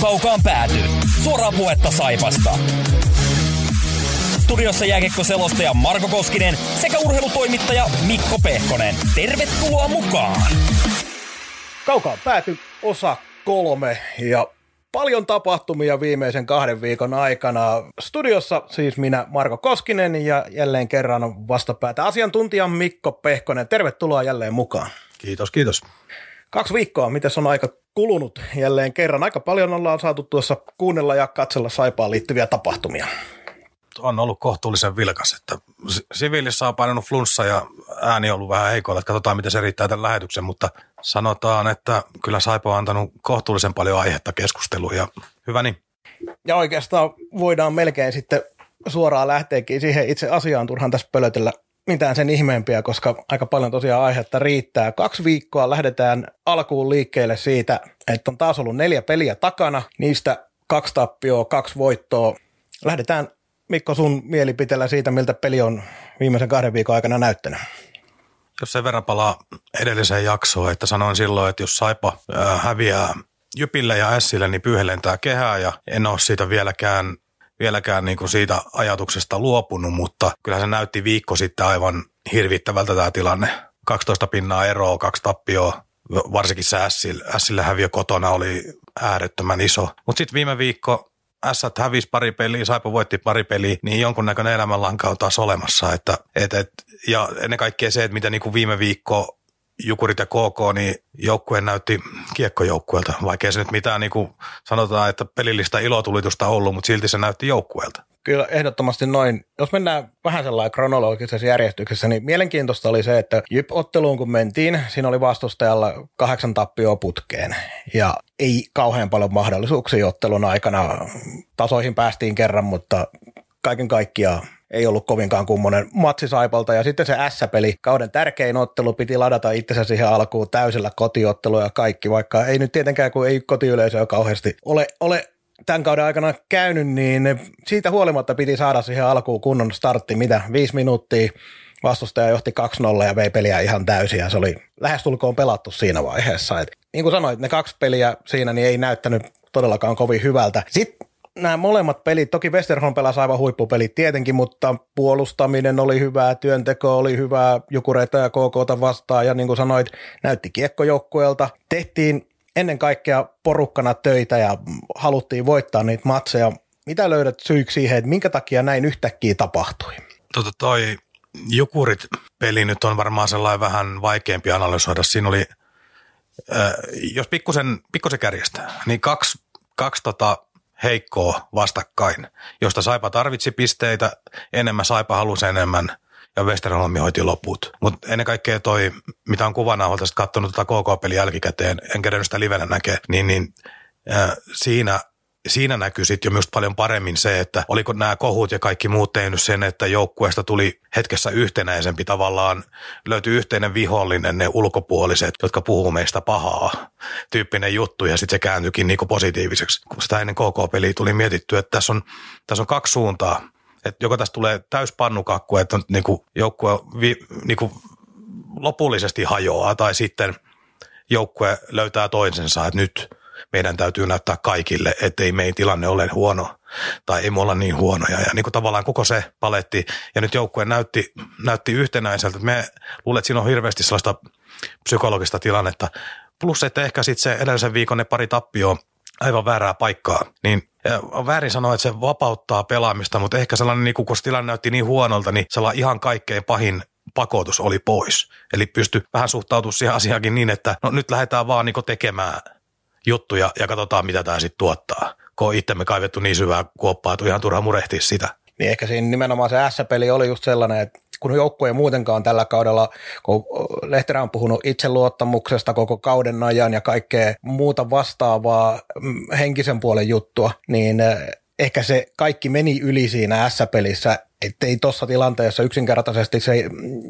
kaukaan pääty. Suoraa puhetta Saipasta. Studiossa jääkiekko-selostaja Marko Koskinen sekä urheilutoimittaja Mikko Pehkonen. Tervetuloa mukaan! Kaukaan pääty osa kolme ja paljon tapahtumia viimeisen kahden viikon aikana. Studiossa siis minä Marko Koskinen ja jälleen kerran vastapäätä asiantuntija Mikko Pehkonen. Tervetuloa jälleen mukaan. Kiitos, kiitos. Kaksi viikkoa, miten on aika kulunut jälleen kerran. Aika paljon ollaan saatu tuossa kuunnella ja katsella Saipaan liittyviä tapahtumia. On ollut kohtuullisen vilkas, että siviilissä on painanut flunssa ja ääni on ollut vähän heikoilla, että katsotaan miten se riittää tämän lähetyksen, mutta sanotaan, että kyllä Saipa on antanut kohtuullisen paljon aihetta keskusteluun ja hyvä niin. Ja oikeastaan voidaan melkein sitten suoraan lähteekin siihen itse asiaan, turhan tässä pölötellä mitään sen ihmeempiä, koska aika paljon tosiaan aihetta riittää. Kaksi viikkoa lähdetään alkuun liikkeelle siitä, että on taas ollut neljä peliä takana, niistä kaksi tappioa, kaksi voittoa. Lähdetään Mikko sun mielipiteellä siitä, miltä peli on viimeisen kahden viikon aikana näyttänyt. Jos sen verran palaa edelliseen jaksoon, että sanoin silloin, että jos Saipa häviää Jypille ja Sille, niin pyyhe lentää kehää ja en ole siitä vieläkään vieläkään niin kuin siitä ajatuksesta luopunut, mutta kyllä se näytti viikko sitten aivan hirvittävältä tämä tilanne. 12 pinnaa eroa, kaksi tappioa, varsinkin se Sille häviö kotona oli äärettömän iso. Mutta sitten viime viikko S hävisi pari peliä, Saipa voitti pari peliä, niin jonkunnäköinen elämänlanka on taas olemassa. Että, et, et, ja ennen kaikkea se, että mitä kuin viime viikko Jukurit ja KK, niin joukkue näytti kiekkojoukkueelta, vaikkei se nyt mitään niin kuin sanotaan, että pelillistä ilotulitusta ollut, mutta silti se näytti joukkueelta. Kyllä ehdottomasti noin. Jos mennään vähän sellainen kronologisessa järjestyksessä, niin mielenkiintoista oli se, että Jyp-otteluun kun mentiin, siinä oli vastustajalla kahdeksan tappioa putkeen ja ei kauhean paljon mahdollisuuksia ottelun aikana. Tasoihin päästiin kerran, mutta kaiken kaikkiaan ei ollut kovinkaan kummonen matsi Saipalta. Ja sitten se S-peli, kauden tärkein ottelu, piti ladata itsensä siihen alkuun täysillä kotiottelu ja kaikki, vaikka ei nyt tietenkään, kun ei kotiyleisöä kauheasti ole, ole tämän kauden aikana käynyt, niin siitä huolimatta piti saada siihen alkuun kunnon startti, mitä, viisi minuuttia, vastustaja johti 2-0 ja vei peliä ihan täysin ja se oli lähestulkoon pelattu siinä vaiheessa. Et, niin kuin sanoit, ne kaksi peliä siinä niin ei näyttänyt todellakaan kovin hyvältä. Sitten nämä molemmat pelit, toki Westerholm pelasi aivan huippupelit tietenkin, mutta puolustaminen oli hyvää, työnteko oli hyvää, Jukureita ja KKta vastaan ja niin kuin sanoit, näytti kiekkojoukkueelta. Tehtiin ennen kaikkea porukkana töitä ja haluttiin voittaa niitä matseja. Mitä löydät syyksi siihen, että minkä takia näin yhtäkkiä tapahtui? Tota toi Jukurit-peli nyt on varmaan sellainen vähän vaikeampi analysoida. Siinä oli, äh, jos pikkusen, pikkusen kärjestää, niin kaksi, kaksi tota heikkoa vastakkain, josta Saipa tarvitsi pisteitä, enemmän Saipa halusi enemmän ja Westerholmi hoiti loput. Mutta ennen kaikkea toi, mitä on kuvana sitten katsonut tuota KK-peli jälkikäteen, en kerännyt sitä livenä näkee, niin, niin äh, siinä siinä näkyy sitten jo myös paljon paremmin se, että oliko nämä kohut ja kaikki muut tehnyt sen, että joukkueesta tuli hetkessä yhtenäisempi tavallaan, löytyi yhteinen vihollinen, ne ulkopuoliset, jotka puhuu meistä pahaa, tyyppinen juttu ja sitten se kääntyikin niinku positiiviseksi. Kun sitä ennen KK-peliä tuli mietitty, että tässä on, tässä on kaksi suuntaa, että joko tästä tulee täys pannukakku, että on niinku joukkue vi, niinku lopullisesti hajoaa tai sitten joukkue löytää toisensa, että nyt – meidän täytyy näyttää kaikille, ettei meidän tilanne ole huono tai ei me olla niin huonoja. Ja niin kuin tavallaan koko se paletti ja nyt joukkue näytti, näytti yhtenäiseltä. Me luulen, että siinä on hirveästi sellaista psykologista tilannetta. Plus, että ehkä sitten se edellisen viikon ne pari tappioa aivan väärää paikkaa, niin on väärin sanoa, että se vapauttaa pelaamista, mutta ehkä sellainen, niin kun tilanne näytti niin huonolta, niin sellainen ihan kaikkein pahin pakotus oli pois. Eli pysty vähän suhtautumaan siihen asiaankin niin, että no nyt lähdetään vaan niin tekemään juttuja ja katsotaan, mitä tämä sitten tuottaa. Kun itsemme kaivettu niin syvää kuoppaa, että ihan turha murehtia sitä. Niin ehkä siinä nimenomaan se S-peli oli just sellainen, että kun joukkue muutenkaan tällä kaudella, kun Lehterä on puhunut itseluottamuksesta koko kauden ajan ja kaikkea muuta vastaavaa mm, henkisen puolen juttua, niin eh, ehkä se kaikki meni yli siinä S-pelissä Että ei tuossa tilanteessa yksinkertaisesti se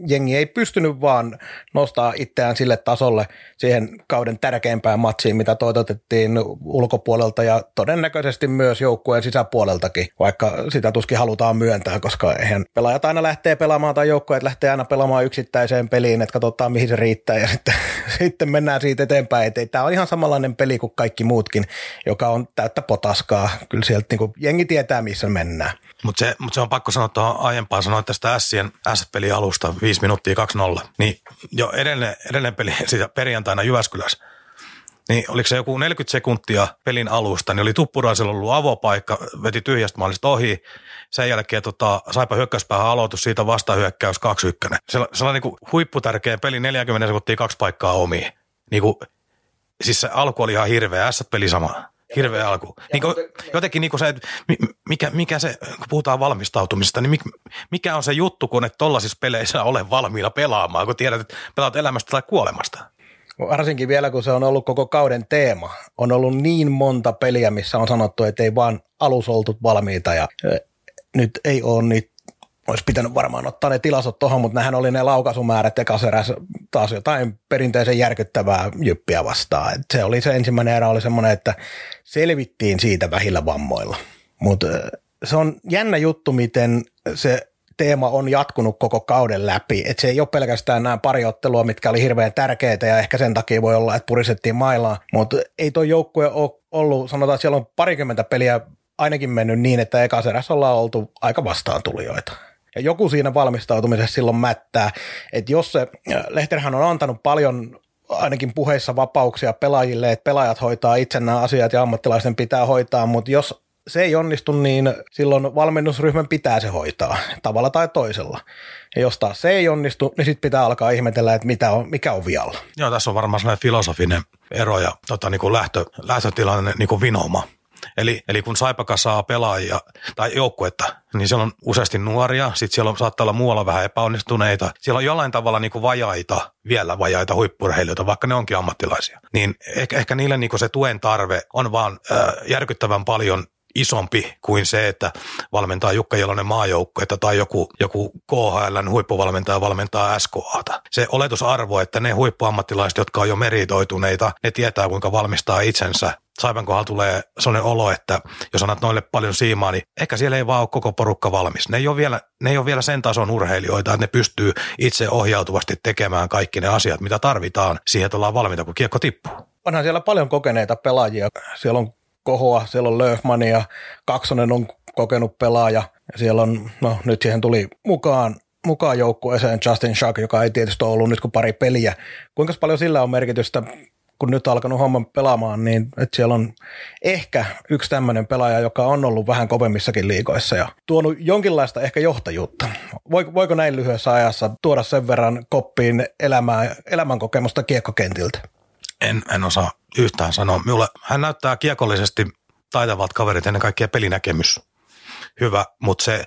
jengi ei pystynyt vaan nostaa itseään sille tasolle siihen kauden tärkeimpään matsiin, mitä toitotettiin ulkopuolelta ja todennäköisesti myös joukkueen sisäpuoleltakin, vaikka sitä tuskin halutaan myöntää, koska eihän pelaajat aina lähtee pelaamaan tai joukkueet lähtee aina pelaamaan yksittäiseen peliin, että katsotaan mihin se riittää ja sitten, sitten mennään siitä eteenpäin. Että tämä on ihan samanlainen peli kuin kaikki muutkin, joka on täyttä potaskaa. Kyllä sieltä niin jengi tietää, missä mennään. Mutta se, mut se on pakko sanoa tuohon aiempaan, sanoin tästä Sien S-pelin alusta 5 minuuttia 2-0, niin jo edellinen, edellinen peli siitä perjantaina Jyväskylässä, niin oliko se joku 40 sekuntia pelin alusta, niin oli Tuppuraisella ollut avopaikka, veti tyhjästä maalista ohi, sen jälkeen tota, saipa hyökkäyspäähän aloitus, siitä vastahyökkäys 2-1. Sellainen niin huipputärkeä peli, 40 sekuntia kaksi paikkaa omiin. Niin kuin, siis se alku oli ihan hirveä, S-peli sama hirveä alku. Niin kuin, jotenkin niin kuin se, että mikä, mikä se, kun puhutaan valmistautumisesta, niin mikä on se juttu, kun et tollaisissa peleissä ole valmiina pelaamaan, kun tiedät, että pelaat elämästä tai kuolemasta? Varsinkin vielä, kun se on ollut koko kauden teema. On ollut niin monta peliä, missä on sanottu, että ei vaan alus oltu valmiita ja nyt ei ole niitä olisi pitänyt varmaan ottaa ne tilastot tuohon, mutta nehän oli ne laukaisumäärät eräs taas jotain perinteisen järkyttävää jyppiä vastaan. Et se oli se ensimmäinen erä oli semmoinen, että selvittiin siitä vähillä vammoilla. Mutta se on jännä juttu, miten se teema on jatkunut koko kauden läpi. Et se ei ole pelkästään nämä pari ottelua, mitkä oli hirveän tärkeitä ja ehkä sen takia voi olla, että purisettiin mailaa, mutta ei tuo joukkue ole ollut, sanotaan, että siellä on parikymmentä peliä ainakin mennyt niin, että ekaserässä ollaan oltu aika vastaantulijoita. Ja joku siinä valmistautumisessa silloin mättää, että jos se, Lehterhän on antanut paljon ainakin puheissa vapauksia pelaajille, että pelaajat hoitaa itse nämä asiat ja ammattilaisten pitää hoitaa, mutta jos se ei onnistu, niin silloin valmennusryhmän pitää se hoitaa tavalla tai toisella. Ja jos taas se ei onnistu, niin sitten pitää alkaa ihmetellä, että mitä on, mikä on vialla. Joo, tässä on varmaan sellainen filosofinen ero ja tota, niin kuin lähtö, lähtötilanne niin kuin vinoma. Eli, eli kun Saipaka saa pelaajia tai joukkuetta, niin siellä on useasti nuoria, sitten siellä on, saattaa olla muualla vähän epäonnistuneita. Siellä on jollain tavalla niin kuin vajaita, vielä vajaita huippurheilijoita, vaikka ne onkin ammattilaisia. Niin ehkä, ehkä niille niin kuin se tuen tarve on vaan äh, järkyttävän paljon isompi kuin se, että valmentaa Jukka Jalonen maajoukkuetta tai joku, joku KHL huippuvalmentaja valmentaa SKAta. Se oletusarvo, että ne huippuammattilaiset, jotka on jo meritoituneita, ne tietää kuinka valmistaa itsensä Saipan kohdalla tulee sellainen olo, että jos annat noille paljon siimaa, niin ehkä siellä ei vaan ole koko porukka valmis. Ne ei ole vielä, ne ei ole vielä sen tason urheilijoita, että ne pystyy itse ohjautuvasti tekemään kaikki ne asiat, mitä tarvitaan siihen, että ollaan valmiita, kun kiekko tippuu. Onhan siellä paljon kokeneita pelaajia. Siellä on Kohoa, siellä on Löfmania, Kaksonen on kokenut pelaaja ja siellä on, no nyt siihen tuli mukaan mukaan joukkueeseen Justin Shark, joka ei tietysti ole ollut nyt kuin pari peliä. Kuinka paljon sillä on merkitystä kun nyt alkanut homman pelaamaan, niin että siellä on ehkä yksi tämmöinen pelaaja, joka on ollut vähän kovemmissakin liikoissa ja tuonut jonkinlaista ehkä johtajuutta. Voiko näin lyhyessä ajassa tuoda sen verran koppiin elämää, elämänkokemusta kiekkokentiltä? En, en osaa yhtään sanoa. Minulle, hän näyttää kiekollisesti taitavat kaverit, ennen kaikkea pelinäkemys hyvä, mutta se,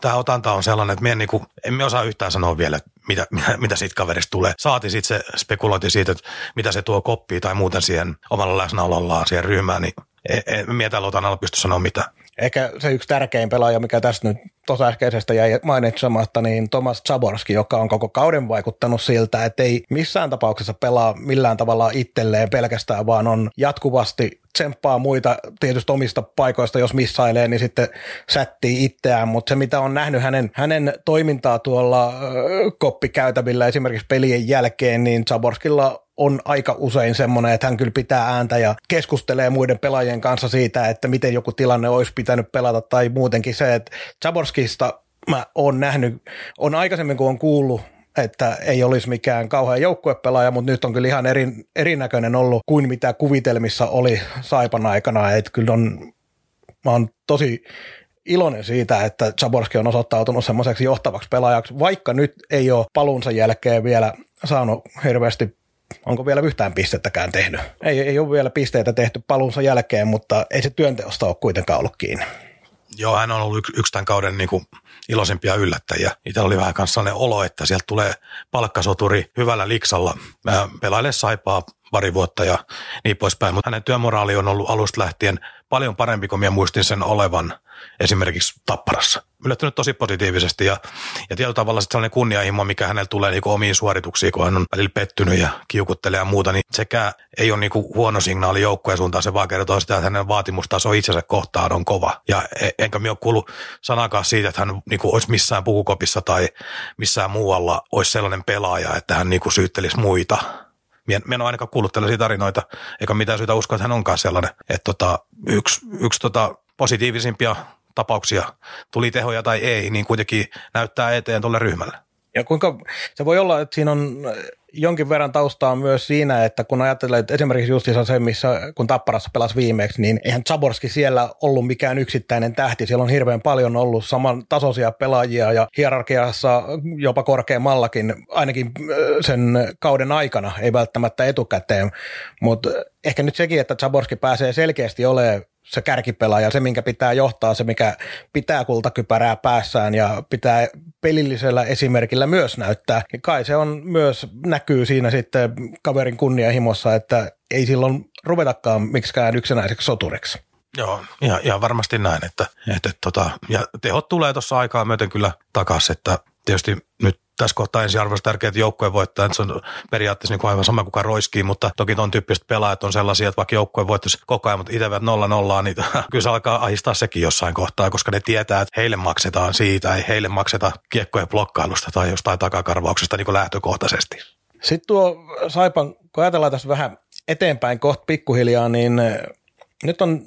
tämä otanta on sellainen, että me en niinku, emme osaa yhtään sanoa vielä, mitä, mitä, siitä kaverista tulee. Saati sitten se spekulointi siitä, että mitä se tuo koppii tai muuten siihen omalla läsnäolollaan siihen ryhmään, niin en, en Otanalla pysty sanoa mitään. Ehkä se yksi tärkein pelaaja, mikä tässä nyt tuossa äskeisestä jäi mainitsematta, niin Thomas Zaborski, joka on koko kauden vaikuttanut siltä, että ei missään tapauksessa pelaa millään tavalla itselleen pelkästään, vaan on jatkuvasti tsemppaa muita tietysti omista paikoista, jos missailee, niin sitten sättii itseään, mutta se mitä on nähnyt hänen, hänen toimintaa tuolla äh, koppikäytävillä esimerkiksi pelien jälkeen, niin Zaborskilla on aika usein semmoinen, että hän kyllä pitää ääntä ja keskustelee muiden pelaajien kanssa siitä, että miten joku tilanne olisi pitänyt pelata tai muutenkin se, että Zaborskista mä oon nähnyt, on aikaisemmin kun on kuullut että ei olisi mikään kauhean joukkuepelaaja, mutta nyt on kyllä ihan eri, erinäköinen ollut kuin mitä kuvitelmissa oli Saipan aikana. Että kyllä on, mä oon tosi iloinen siitä, että Zaborski on osoittautunut semmoiseksi johtavaksi pelaajaksi, vaikka nyt ei ole paluunsa jälkeen vielä saanut hirveästi onko vielä yhtään pistettäkään tehnyt. Ei, ei ole vielä pisteitä tehty paluunsa jälkeen, mutta ei se työnteosta ole kuitenkaan ollut kiinni. Joo, hän on ollut yksi, yksi tämän kauden niin kuin iloisimpia yllättäjiä. Itä oli vähän kanssa sellainen olo, että sieltä tulee palkkasoturi hyvällä liksalla pelailee saipaa pari vuotta ja niin poispäin. Mutta hänen työmoraali on ollut alusta lähtien paljon parempi kuin minä muistin sen olevan esimerkiksi Tapparassa. Yllättynyt tosi positiivisesti ja, ja tietyllä tavalla sitten sellainen kunnianhimo, mikä hänellä tulee niin omiin suorituksiin, kun hän on välillä pettynyt ja kiukuttelee ja muuta, niin sekä ei ole niin huono signaali joukkueen suuntaan, se vaan kertoo sitä, että hänen vaatimustaso itsensä kohtaan on kova. Ja e, enkä minä ole kuullut sanakaan siitä, että hän niin olisi missään pukukopissa tai missään muualla olisi sellainen pelaaja, että hän niin syyttelisi muita Mie, en ole ainakaan kuullut tällaisia tarinoita, eikä mitään syytä uskoa, että hän onkaan sellainen. Että tota, yksi, yksi tota, positiivisimpia tapauksia, tuli tehoja tai ei, niin kuitenkin näyttää eteen tuolle ryhmälle. Ja kuinka se voi olla, että siinä on jonkin verran taustaa myös siinä, että kun ajattelee, että esimerkiksi justiinsa se, missä kun Tapparassa pelasi viimeksi, niin eihän Zaborski siellä ollut mikään yksittäinen tähti. Siellä on hirveän paljon ollut saman tasoisia pelaajia ja hierarkiassa jopa korkeammallakin, ainakin sen kauden aikana, ei välttämättä etukäteen. Mutta ehkä nyt sekin, että Zaborski pääsee selkeästi olemaan se kärkipelaaja, se minkä pitää johtaa, se mikä pitää kultakypärää päässään ja pitää pelillisellä esimerkillä myös näyttää, niin kai se on myös näkyy siinä sitten kaverin kunnianhimossa, että ei silloin ruvetakaan miksikään yksinäiseksi soturiksi. Joo, ihan, ihan varmasti näin, että, että tota, ja tehot tulee tuossa aikaa myöten kyllä takaisin, että tietysti nyt tässä kohtaa ensiarvoisesti tärkeää, että joukkueen voittaa, että se on periaatteessa niin aivan sama kuin roiskii, mutta toki tuon tyyppiset pelaajat on sellaisia, että vaikka joukkueen voittaisi koko ajan, mutta itävät nolla nollaa, niin kyllä se alkaa ahistaa sekin jossain kohtaa, koska ne tietää, että heille maksetaan siitä, ei heille makseta kiekkojen blokkailusta tai jostain takakarvauksesta niin kuin lähtökohtaisesti. Sitten tuo Saipan, kun ajatellaan tässä vähän eteenpäin kohta pikkuhiljaa, niin nyt on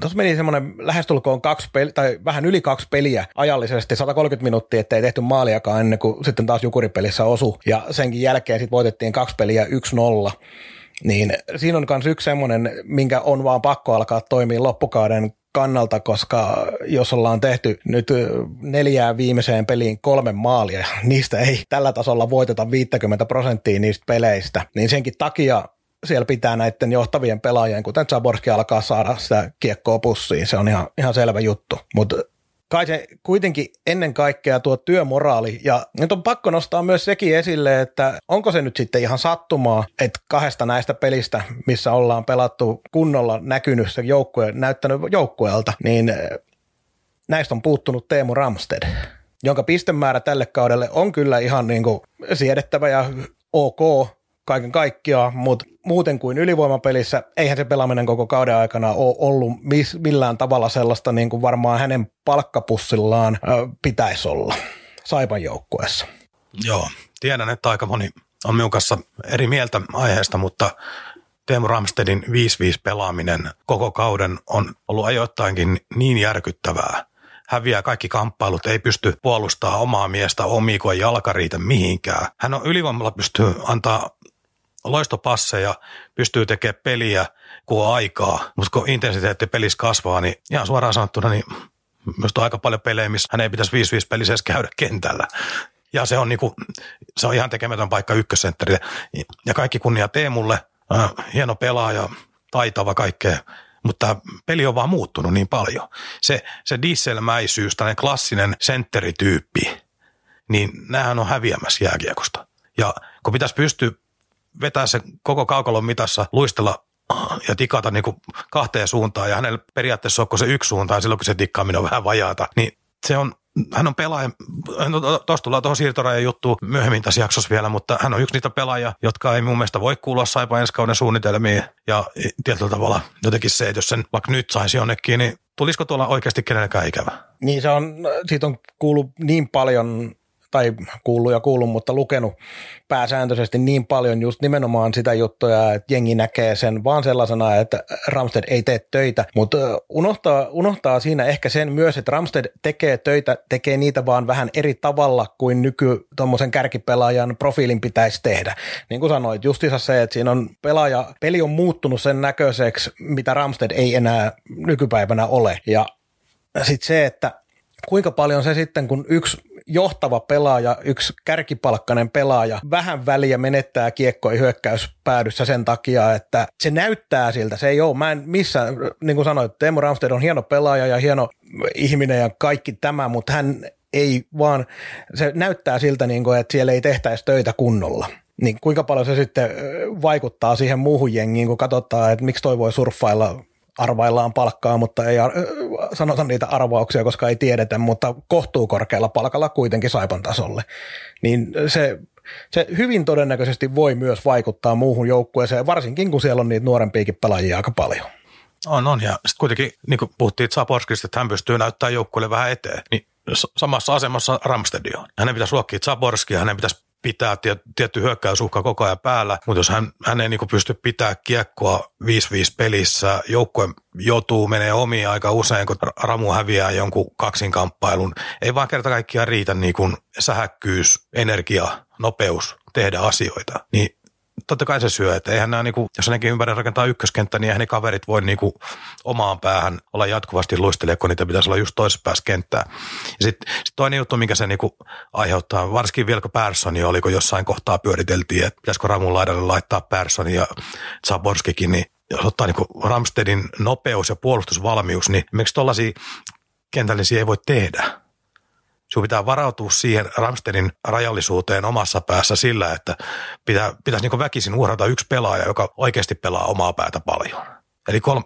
tuossa meni semmoinen lähestulkoon kaksi peli, tai vähän yli kaksi peliä ajallisesti, 130 minuuttia, ettei tehty maaliakaan ennen kuin sitten taas Jukuripelissä osu. Ja senkin jälkeen sitten voitettiin kaksi peliä 1-0. Niin siinä on myös yksi semmoinen, minkä on vaan pakko alkaa toimia loppukauden kannalta, koska jos ollaan tehty nyt neljään viimeiseen peliin kolme maalia, niistä ei tällä tasolla voiteta 50 prosenttia niistä peleistä, niin senkin takia siellä pitää näiden johtavien pelaajien, kuten Zaborski, alkaa saada sitä kiekkoa pussiin. Se on ihan, ihan selvä juttu. Mutta kai se kuitenkin ennen kaikkea tuo työmoraali, ja nyt on pakko nostaa myös sekin esille, että onko se nyt sitten ihan sattumaa, että kahdesta näistä pelistä, missä ollaan pelattu kunnolla näkynyt se joukkue, näyttänyt joukkueelta, niin näistä on puuttunut Teemu Ramsted, jonka pistemäärä tälle kaudelle on kyllä ihan niin kuin siedettävä ja ok, kaiken kaikkiaan, mutta muuten kuin ylivoimapelissä, eihän se pelaaminen koko kauden aikana ole ollut mis, millään tavalla sellaista, niin kuin varmaan hänen palkkapussillaan ö, pitäisi olla Saipan joukkueessa. Joo, tiedän, että aika moni on minun kanssa eri mieltä aiheesta, mutta Teemu Ramstedin 5-5 pelaaminen koko kauden on ollut ajoittainkin niin järkyttävää. Häviää kaikki kamppailut, ei pysty puolustamaan omaa miestä omiikoin jalkariitä mihinkään. Hän on ylivoimalla pystyy antaa loistopasseja, pystyy tekemään peliä, kun on aikaa, mutta kun intensiteetti pelissä kasvaa, niin ihan suoraan sanottuna, niin myös on aika paljon pelejä, missä hän ei pitäisi 5-5 pelissä edes käydä kentällä. Ja se on, niinku, se on ihan tekemätön paikka ykkössentterille. Ja kaikki kunnia Teemulle, äh, hieno pelaaja, taitava kaikkea, mutta peli on vaan muuttunut niin paljon. Se, se dieselmäisyys, tämmöinen klassinen sentterityyppi, niin näähän on häviämässä jääkiekosta. Ja kun pitäisi pystyä vetää se koko kaukalon mitassa, luistella ja tikata niin kuin kahteen suuntaan ja hänellä periaatteessa onko se yksi suunta ja silloin kun se tikkaaminen on vähän vajaata, niin se on hän on pelaaja, tuossa tullaan tuohon siirtorajan juttuun myöhemmin tässä jaksossa vielä, mutta hän on yksi niitä pelaajia, jotka ei mun mielestä voi kuulua Saipa ensi kauden suunnitelmiin. Ja tietyllä tavalla jotenkin se, että jos sen vaikka nyt saisi jonnekin, niin tulisiko tuolla oikeasti kenellekään ikävä? Niin se on, siitä on kuullut niin paljon tai kuullut ja kuullut, mutta lukenut pääsääntöisesti niin paljon just nimenomaan sitä juttuja, että jengi näkee sen vaan sellaisena, että Ramsted ei tee töitä, mutta unohtaa, unohtaa siinä ehkä sen myös, että Ramsted tekee töitä, tekee niitä vaan vähän eri tavalla kuin nyky tuommoisen kärkipelaajan profiilin pitäisi tehdä. Niin kuin sanoit, justissa se, että siinä on pelaaja, peli on muuttunut sen näköiseksi, mitä Ramsted ei enää nykypäivänä ole. Ja sitten se, että kuinka paljon se sitten, kun yksi johtava pelaaja, yksi kärkipalkkainen pelaaja, vähän väliä menettää kiekkoja hyökkäyspäädyssä sen takia, että se näyttää siltä. Se ei ole, mä en missään, niin kuin sanoit, Teemu Ramsted on hieno pelaaja ja hieno ihminen ja kaikki tämä, mutta hän ei vaan, se näyttää siltä, niin kuin, että siellä ei tehtäisi töitä kunnolla. niin kuinka paljon se sitten vaikuttaa siihen muuhun jengiin, kun katsotaan, että miksi toi voi surffailla arvaillaan palkkaa, mutta ei ar- sanota niitä arvauksia, koska ei tiedetä, mutta kohtuu korkealla palkalla kuitenkin Saipan tasolle. Niin se, se hyvin todennäköisesti voi myös vaikuttaa muuhun joukkueeseen, varsinkin kun siellä on niitä nuorempiakin pelaajia aika paljon. On, on. Ja sitten kuitenkin, niin kuin puhuttiin Zaporskista, että hän pystyy näyttämään joukkueelle vähän eteen, niin samassa asemassa Ramstedi on. Hänen pitäisi ruokkia Zaporskia, hänen pitäisi pitää tiet, tietty hyökkäysuhka koko ajan päällä, mutta jos hän, hän ei niin pysty pitää kiekkoa 5-5 pelissä, joukkue joutuu, menee omiin aika usein, kun Ramu häviää jonkun kaksinkamppailun. Ei vaan kerta kaikkiaan riitä niin kuin sähäkkyys, energia, nopeus tehdä asioita. Niin totta kai se syö, että eihän nämä, niinku, jos hänenkin ympäri rakentaa ykköskenttä, niin eihän ne kaverit voi niinku omaan päähän olla jatkuvasti luistelemaan, kun niitä pitäisi olla just toisessa päässä kenttää. Ja sitten sit toinen juttu, mikä se niinku aiheuttaa, varsinkin Vilko Persson, oliko jossain kohtaa pyöriteltiin, että pitäisikö Ramun laidalle laittaa Persson ja Zaborskikin, niin jos ottaa niinku Ramstedin nopeus ja puolustusvalmius, niin miksi tollaisia kentällisiä ei voi tehdä? Sinun pitää varautua siihen Ramstedin rajallisuuteen omassa päässä sillä, että pitää, pitäisi niin väkisin uhrata yksi pelaaja, joka oikeasti pelaa omaa päätä paljon. Eli kol,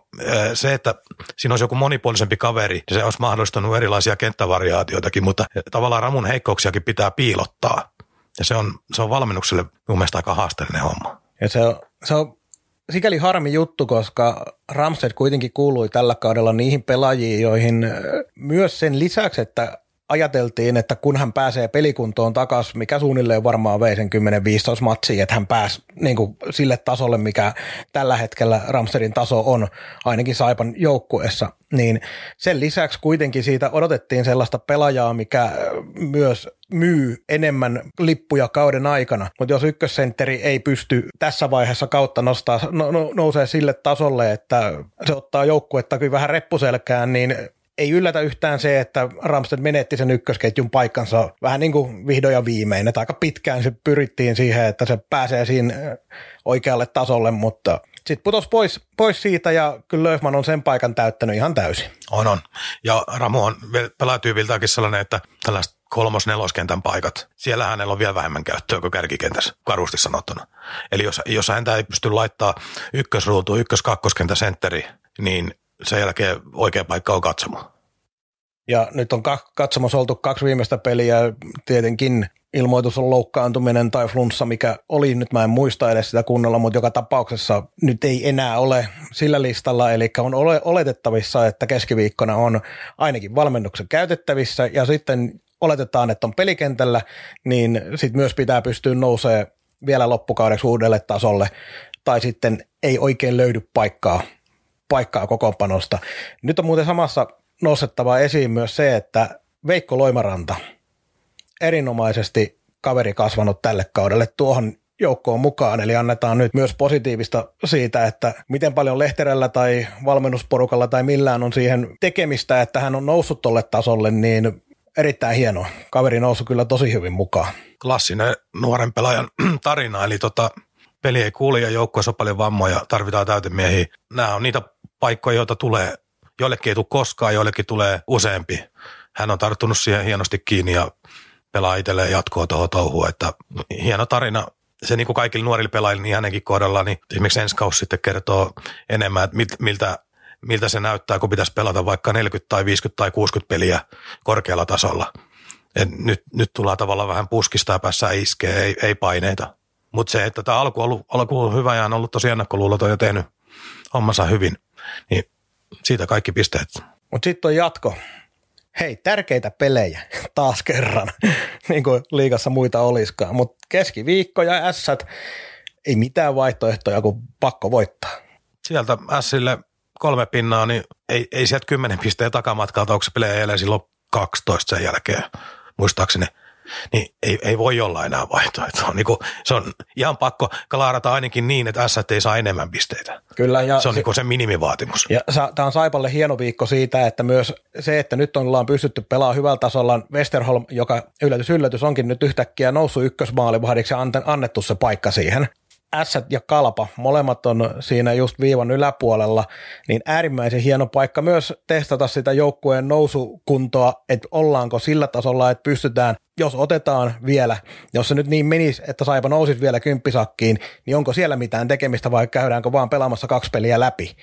se, että siinä olisi joku monipuolisempi kaveri, niin se olisi mahdollistanut erilaisia kenttävariaatioitakin, mutta tavallaan Ramun heikkouksiakin pitää piilottaa. Ja se on, se on valmennukselle mun mielestä aika haasteellinen homma. Ja se on, se on sikäli harmi juttu, koska Ramsted kuitenkin kuului tällä kaudella niihin pelaajiin, joihin myös sen lisäksi, että ajateltiin, että kun hän pääsee pelikuntoon takaisin, mikä suunnilleen varmaan vei sen 10-15 matsia, että hän pääsi niin kuin sille tasolle, mikä tällä hetkellä Ramstedin taso on, ainakin Saipan joukkueessa, niin sen lisäksi kuitenkin siitä odotettiin sellaista pelaajaa, mikä myös myy enemmän lippuja kauden aikana, mutta jos ykkössentteri ei pysty tässä vaiheessa kautta nostaa, no, no, nousee sille tasolle, että se ottaa joukkuetta vähän reppuselkään, niin ei yllätä yhtään se, että Ramsted menetti sen ykkösketjun paikkansa vähän niin kuin vihdoin ja viimein. Että aika pitkään se pyrittiin siihen, että se pääsee siinä oikealle tasolle, mutta sitten putosi pois, pois siitä ja kyllä Löfman on sen paikan täyttänyt ihan täysin. On, on. Ja Ramu on pelaatyyviltäänkin sellainen, että tällaista kolmos neloskentän paikat, siellä hänellä on vielä vähemmän käyttöä kuin kärkikentässä, karusti sanottuna. Eli jos, jos häntä ei pysty laittaa ykkösruutu, ykkös-kakkoskentä sentteri, niin sen jälkeen oikea paikka on katsomo. Ja nyt on katsomassa oltu kaksi viimeistä peliä, tietenkin ilmoitus on loukkaantuminen tai flunssa, mikä oli, nyt mä en muista edes sitä kunnolla, mutta joka tapauksessa nyt ei enää ole sillä listalla, eli on ole, oletettavissa, että keskiviikkona on ainakin valmennuksen käytettävissä. Ja sitten oletetaan, että on pelikentällä, niin sitten myös pitää pystyä nousemaan vielä loppukaudeksi uudelle tasolle, tai sitten ei oikein löydy paikkaa paikkaa kokoonpanosta. Nyt on muuten samassa nostettava esiin myös se, että Veikko Loimaranta, erinomaisesti kaveri kasvanut tälle kaudelle tuohon joukkoon mukaan, eli annetaan nyt myös positiivista siitä, että miten paljon Lehterellä tai valmennusporukalla tai millään on siihen tekemistä, että hän on noussut tolle tasolle, niin erittäin hienoa. Kaveri noussut kyllä tosi hyvin mukaan. Klassinen nuoren pelaajan tarina, eli tota, peli ei kuule ja joukkueessa on paljon vammoja, tarvitaan täytemiehiä. Nämä on niitä paikkoja, joita tulee, joillekin ei tule koskaan, joillekin tulee useampi. Hän on tarttunut siihen hienosti kiinni ja pelaa itselleen jatkoa tuohon touhuun, että hieno tarina. Se niin kuin kaikille nuorille pelaajille, niin hänenkin kohdalla, niin esimerkiksi ensi kausi sitten kertoo enemmän, että miltä, miltä se näyttää, kun pitäisi pelata vaikka 40 tai 50 tai 60 peliä korkealla tasolla. Et nyt, nyt tullaan tavallaan vähän puskista ja päässä iskee, ei, ei paineita. Mutta se, että tämä alku on alku on ollut hyvä ja on ollut tosi ennakkoluuloton ja tehnyt hommansa hyvin, niin siitä kaikki pisteet. Mutta sitten on jatko. Hei, tärkeitä pelejä taas kerran, niin kuin liigassa muita olisikaan. Mutta keskiviikko ja ässät, ei mitään vaihtoehtoja kuin pakko voittaa. Sieltä ässille kolme pinnaa, niin ei, ei sieltä kymmenen pisteen takamatkalta, onko se pelejä eilen silloin 12 sen jälkeen, muistaakseni – niin ei, ei voi olla enää vaihtoehtoa. Niin kuin, se on ihan pakko klaarata ainakin niin, että S ei saa enemmän pisteitä. Kyllä. Ja se on se, niin se minimivaatimus. Ja tämä on Saipalle hieno viikko siitä, että myös se, että nyt ollaan pystytty pelaamaan hyvällä tasolla, Westerholm, joka yllätys yllätys onkin nyt yhtäkkiä noussut ykkösmaalivahdiksi ja annettu se paikka siihen. Ässät ja Kalpa, molemmat on siinä just viivan yläpuolella, niin äärimmäisen hieno paikka myös testata sitä joukkueen nousukuntoa, että ollaanko sillä tasolla, että pystytään, jos otetaan vielä, jos se nyt niin menisi, että Saipa nousisi vielä kymppisakkiin, niin onko siellä mitään tekemistä vai käydäänkö vaan pelaamassa kaksi peliä läpi?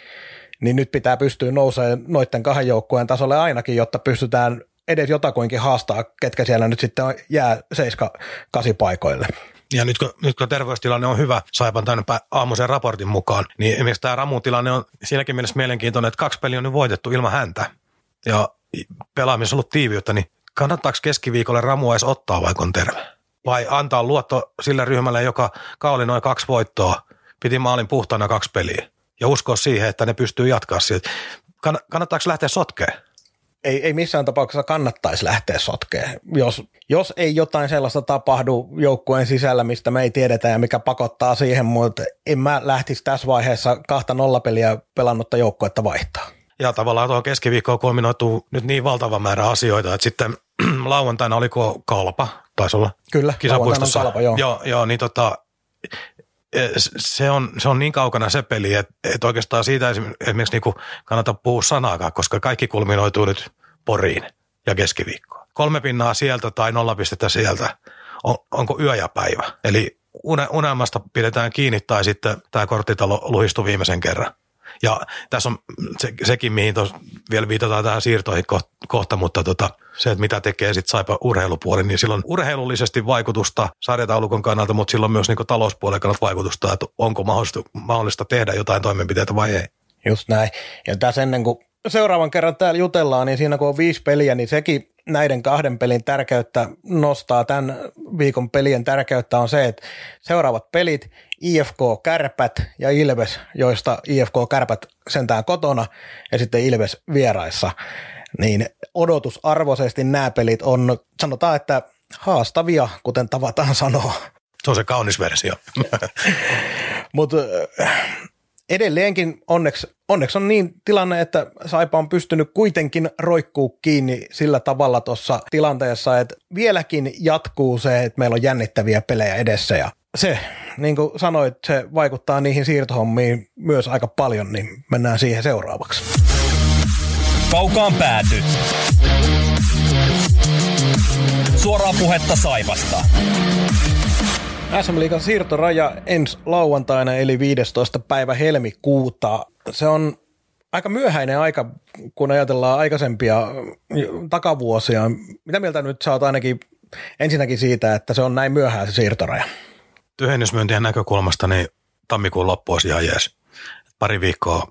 Niin nyt pitää pystyä nousemaan noiden kahden joukkueen tasolle ainakin, jotta pystytään edes jotakuinkin haastaa, ketkä siellä nyt sitten jää 7-8 paikoille. Ja nyt kun, nyt kun terveystilanne on hyvä, Saipan tänne aamuisen raportin mukaan, niin esimerkiksi tämä Ramun tilanne on siinäkin mielessä mielenkiintoinen, että kaksi peliä on nyt voitettu ilman häntä. Ja pelaamisessa on ollut tiiviyttä, niin kannattaako keskiviikolle Ramu edes ottaa, vaikka on terve? Vai antaa luotto sille ryhmälle, joka kauli noin kaksi voittoa, piti maalin puhtaana kaksi peliä, ja uskoa siihen, että ne pystyy jatkaa siitä. Kannattaako lähteä sotkeen? Ei, ei missään tapauksessa kannattaisi lähteä sotkeen. Jos, jos ei jotain sellaista tapahdu joukkueen sisällä, mistä me ei tiedetä ja mikä pakottaa siihen, mutta en mä lähtisi tässä vaiheessa kahta nollapeliä pelannutta joukkuetta vaihtaa. Ja tavallaan tuohon keskiviikkoon kulminoituu nyt niin valtava määrä asioita, että sitten lauantaina oliko kalpa, taisi olla Kyllä, kisapuistossa. Kalpa, joo. joo. Joo, niin tota, se on, se on niin kaukana se peli, että, että oikeastaan siitä esimerkiksi niin kannata puhua sanaakaan, koska kaikki kulminoituu nyt Poriin ja keskiviikkoon. Kolme pinnaa sieltä tai nolla pistettä sieltä. On, onko yö ja päivä? Eli unelmasta pidetään kiinni tai sitten tämä korttitalo luhistuu viimeisen kerran. Ja tässä on se, sekin, mihin tos, vielä viitataan tähän siirtoihin kohta, mutta tota, se, että mitä tekee sitten saipa urheilupuoli, niin silloin urheilullisesti vaikutusta sarjataulukon kannalta, mutta silloin myös niin talouspuolen kannalta vaikutusta, että onko mahdollista, mahdollista tehdä jotain toimenpiteitä vai ei. Just näin. Ja tässä ennen kuin seuraavan kerran täällä jutellaan, niin siinä kun on viisi peliä, niin sekin näiden kahden pelin tärkeyttä nostaa. Tämän viikon pelien tärkeyttä on se, että seuraavat pelit, IFK Kärpät ja Ilves, joista IFK Kärpät sentään kotona ja sitten Ilves vieraissa, niin odotusarvoisesti nämä pelit on, sanotaan, että haastavia, kuten tavataan sanoa. Se on se kaunis versio. Mutta edelleenkin onneksi, onneksi on niin tilanne, että Saipa on pystynyt kuitenkin roikkuu kiinni sillä tavalla tuossa tilanteessa, että vieläkin jatkuu se, että meillä on jännittäviä pelejä edessä ja se, niin kuin sanoit, se vaikuttaa niihin siirtohommiin myös aika paljon, niin mennään siihen seuraavaksi. Kaukaan pääty. Suoraa puhetta Saipasta. SM Liigan siirtoraja ensi lauantaina eli 15. päivä helmikuuta. Se on aika myöhäinen aika, kun ajatellaan aikaisempia takavuosia. Mitä mieltä nyt saat ainakin ensinnäkin siitä, että se on näin myöhään se siirtoraja? Tyhjennysmyyntien näkökulmasta niin tammikuun loppu olisi ihan jees. Pari viikkoa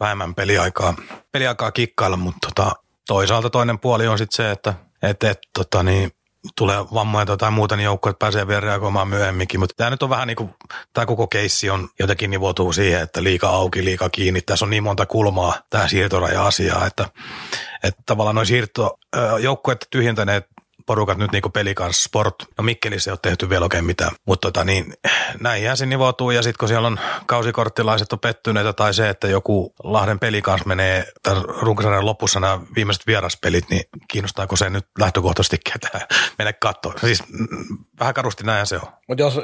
vähemmän peliaikaa, peliaikaa kikkailla, mutta tota, toisaalta toinen puoli on sitten se, että et, et, tota, niin, tulee vammoja tai muuta, niin joukkueet pääsee vielä reagoimaan myöhemminkin. Mutta tämä nyt on vähän niin kuin, tämä koko keissi on jotenkin nivoutuu siihen, että liika auki, liika kiinni. Tässä on niin monta kulmaa tämä siirtoraja-asiaa, että, että tavallaan noin siirto, joukkueet tyhjentäneet porukat nyt niinku pelikans sport. No Mikkelissä ei ole tehty vielä oikein mitään. Mutta tota, niin, näinhän se nivoutuu ja sitten kun siellä on kausikorttilaiset on pettyneitä tai se, että joku Lahden pelikans menee runkosarjan lopussa nämä viimeiset vieraspelit, niin kiinnostaako se nyt lähtökohtaisesti ketään mennä katsomaan. Siis mm, vähän karusti näin se on. Mutta jos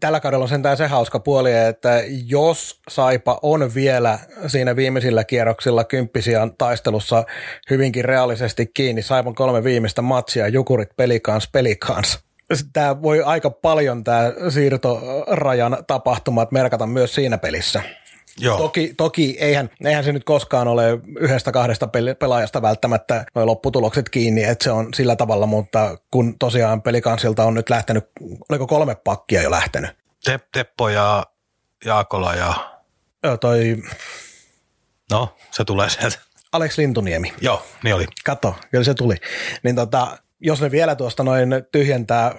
tällä kaudella on sentään se hauska puoli, että jos Saipa on vielä siinä viimeisillä kierroksilla kymppisiä taistelussa hyvinkin reaalisesti kiinni, Saipan kolme viimeistä matsia, Jukurit pelikans pelikans. Tämä voi aika paljon tämä siirtorajan tapahtumat merkata myös siinä pelissä. Joo. Toki, toki eihän, eihän se nyt koskaan ole yhdestä kahdesta pelaajasta välttämättä noin lopputulokset kiinni, että se on sillä tavalla, mutta kun tosiaan pelikansilta on nyt lähtenyt, oliko kolme pakkia jo lähtenyt? Tepp, Teppo ja Jaakola ja... Joo, toi... No, se tulee sieltä. Alex Lintuniemi. Joo, niin oli. Kato, kyllä se tuli. Niin tota, jos ne vielä tuosta noin tyhjentää,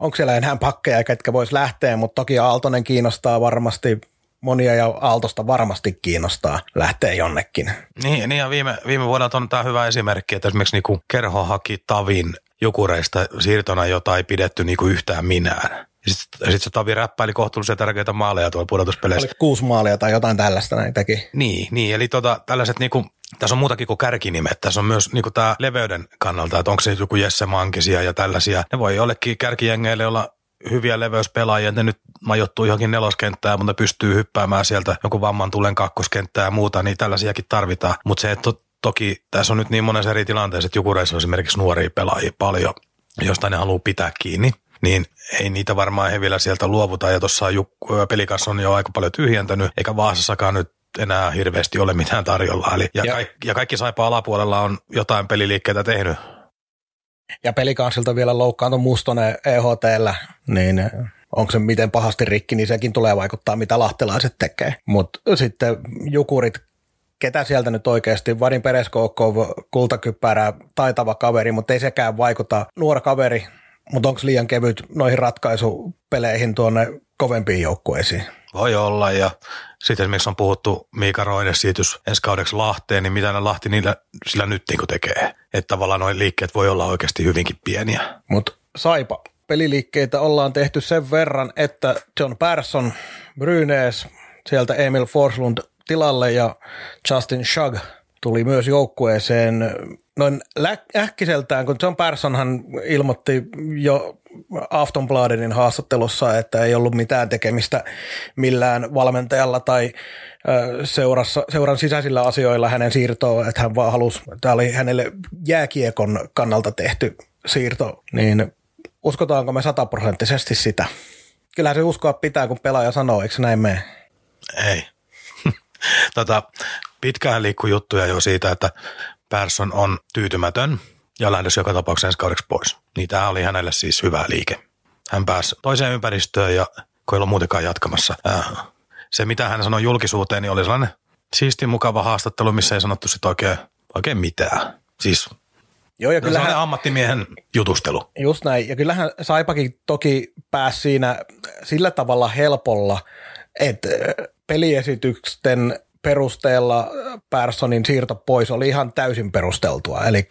onko siellä enää pakkeja, ketkä vois lähteä, mutta toki Aaltonen kiinnostaa varmasti monia ja Aaltosta varmasti kiinnostaa lähteä jonnekin. Niin, niin ja viime, viime vuodelta on tämä hyvä esimerkki, että esimerkiksi niinku Kerho haki Tavin jukureista siirtona, jota ei pidetty niinku yhtään minään. Sitten sit se Tavi räppäili kohtuullisen tärkeitä maaleja tuolla pudotuspeleissä. Oli kuusi maalia tai jotain tällaista näin teki. Niin, niin eli tota, tällaiset niinku, tässä on muutakin kuin kärkinimet. Tässä on myös niinku tämä leveyden kannalta, että onko se joku Jesse Mankisia ja tällaisia. Ne voi jollekin kärkijengeille olla hyviä leveyspelaajia, ne nyt majoittuu johonkin neloskenttään, mutta pystyy hyppäämään sieltä joku vamman tulen kakkoskenttää ja muuta, niin tällaisiakin tarvitaan. Mutta se, että toki tässä on nyt niin monessa eri tilanteessa, että joku reissu on esimerkiksi nuoria pelaajia paljon, josta ne haluaa pitää kiinni, niin ei niitä varmaan he vielä sieltä luovuta. Ja tuossa pelikas on jo aika paljon tyhjentänyt, eikä Vaasassakaan nyt enää hirveästi ole mitään tarjolla. Eli, ja, ja, kaikki, ja kaikki saipa alapuolella on jotain peliliikkeitä tehnyt. Ja pelikansilta vielä loukkaantu Mustonen EHTllä, niin onko se miten pahasti rikki, niin sekin tulee vaikuttaa, mitä lahtelaiset tekee. Mutta sitten Jukurit, ketä sieltä nyt oikeasti, Varin Pereskokov, kultakyppärä, taitava kaveri, mutta ei sekään vaikuta. Nuora kaveri, mutta onko liian kevyt noihin ratkaisupeleihin tuonne kovempiin joukkueisiin? Voi olla ja sitten esimerkiksi on puhuttu Miika Roine siirtys ensi kaudeksi Lahteen, niin mitä ne Lahti niillä sillä nyt niin tekee. Että tavallaan noin liikkeet voi olla oikeasti hyvinkin pieniä. Mutta Saipa, peliliikkeitä ollaan tehty sen verran, että John Persson, Brynees, sieltä Emil Forslund tilalle ja Justin Shug tuli myös joukkueeseen noin äkkiseltään, kun John Personhan ilmoitti jo Aftonbladenin haastattelussa, että ei ollut mitään tekemistä millään valmentajalla tai seurassa, seuran sisäisillä asioilla hänen siirtoon, että hän vaan halusi, tämä oli hänelle jääkiekon kannalta tehty siirto, niin uskotaanko me sataprosenttisesti sitä? Kyllähän se uskoa pitää, kun pelaaja sanoo, eikö näin mene? Ei. tota, pitkään liikkuu juttuja jo siitä, että Persson on tyytymätön ja lähdössä joka tapauksessa ensi kaudeksi pois. Niin tämä oli hänelle siis hyvä liike. Hän pääsi toiseen ympäristöön ja kun ei ollut muutenkaan jatkamassa. Äh, se, mitä hän sanoi julkisuuteen, niin oli sellainen siisti mukava haastattelu, missä ei sanottu sit oikein, oikein mitään. Siis Joo, ja no, kyllähän, ammattimiehen jutustelu. Just näin. Ja kyllähän Saipakin toki pääsi siinä sillä tavalla helpolla, että peliesitysten perusteella Perssonin siirto pois oli ihan täysin perusteltua. Eli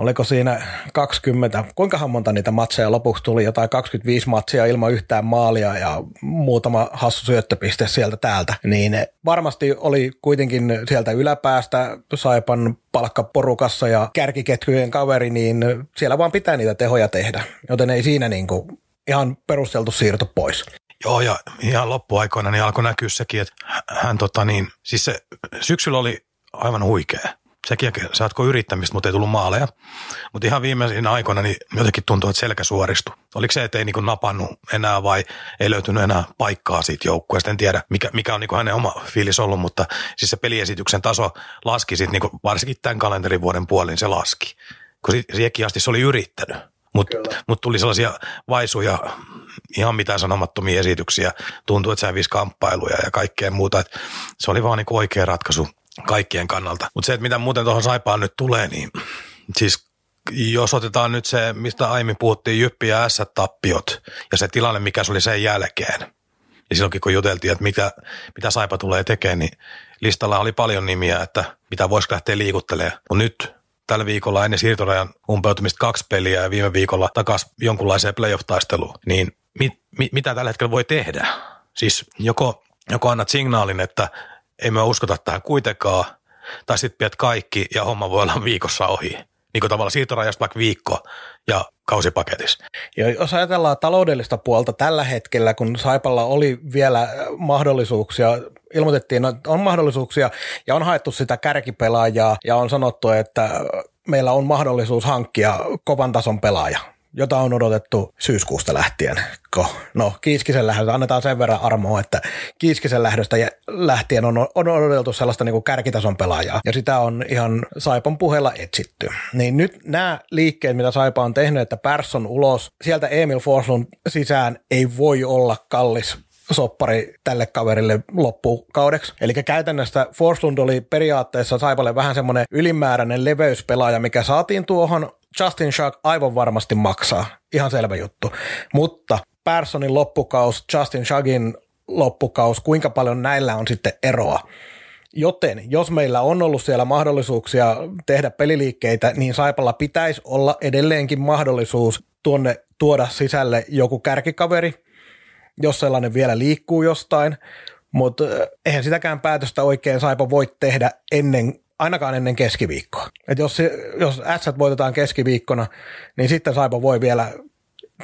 oliko siinä 20, kuinkahan monta niitä matseja lopuksi tuli, jotain 25 matsia ilman yhtään maalia ja muutama hassu syöttöpiste sieltä täältä, niin varmasti oli kuitenkin sieltä yläpäästä Saipan palkkaporukassa ja kärkiketjujen kaveri, niin siellä vaan pitää niitä tehoja tehdä, joten ei siinä niin kuin ihan perusteltu siirto pois. Joo, ja ihan loppuaikoina niin alkoi näkyä sekin, että hän tota niin, siis se syksyllä oli aivan huikea. Sekin saatko yrittämistä, mutta ei tullut maaleja. Mutta ihan viimeisinä aikoina niin jotenkin tuntuu, että selkä suoristui. Oliko se, että ei niin napannut enää vai ei löytynyt enää paikkaa siitä joukkueesta. En tiedä, mikä, mikä on niin hänen oma fiilis ollut, mutta siis se peliesityksen taso laski sitten, niin varsinkin tämän kalenterivuoden puolin se laski. Kun siihenkin asti se oli yrittänyt. Mutta mut tuli sellaisia vaisuja, ihan mitään sanomattomia esityksiä. Tuntui, että hävisi kamppailuja ja kaikkea muuta. Et se oli vaan niin oikea ratkaisu kaikkien kannalta. Mutta se, että mitä muuten tuohon Saipaan nyt tulee, niin siis jos otetaan nyt se, mistä aiemmin puhuttiin, Jyppi ja S-tappiot ja se tilanne, mikä se oli sen jälkeen, niin silloinkin kun juteltiin, että mitä, mitä Saipa tulee tekemään, niin listalla oli paljon nimiä, että mitä voisi lähteä liikuttelemaan. Mutta nyt tällä viikolla ennen siirtorajan umpeutumista kaksi peliä ja viime viikolla takaisin jonkunlaiseen playoff-taisteluun, niin mit, mit, mitä tällä hetkellä voi tehdä? Siis joko, joko annat signaalin, että ei me uskota tähän kuitenkaan, tai sitten pidät kaikki ja homma voi olla viikossa ohi. Niin kuin tavallaan siirtorajasta vaikka viikko ja kausipaketissa. Ja jos ajatellaan taloudellista puolta tällä hetkellä, kun Saipalla oli vielä mahdollisuuksia, ilmoitettiin, että on mahdollisuuksia ja on haettu sitä kärkipelaajaa ja on sanottu, että meillä on mahdollisuus hankkia kovan tason pelaaja jota on odotettu syyskuusta lähtien. No, Kiiskisen lähdöstä annetaan sen verran armoa, että Kiiskisen lähdöstä lähtien on, on odotettu sellaista niin kuin kärkitason pelaajaa, ja sitä on ihan Saipon puheella etsitty. Niin nyt nämä liikkeet, mitä Saipa on tehnyt, että Persson ulos, sieltä Emil Forslund sisään ei voi olla kallis soppari tälle kaverille loppukaudeksi. Eli käytännössä Forslund oli periaatteessa Saipalle vähän semmoinen ylimääräinen leveyspelaaja, mikä saatiin tuohon Justin Shark aivan varmasti maksaa. Ihan selvä juttu. Mutta Personin loppukaus, Justin Shagin loppukaus, kuinka paljon näillä on sitten eroa. Joten jos meillä on ollut siellä mahdollisuuksia tehdä peliliikkeitä, niin Saipalla pitäisi olla edelleenkin mahdollisuus tuonne tuoda sisälle joku kärkikaveri, jos sellainen vielä liikkuu jostain, mutta eihän sitäkään päätöstä oikein Saipa voi tehdä ennen ainakaan ennen keskiviikkoa. Et jos, jos S voitetaan keskiviikkona, niin sitten Saipa voi vielä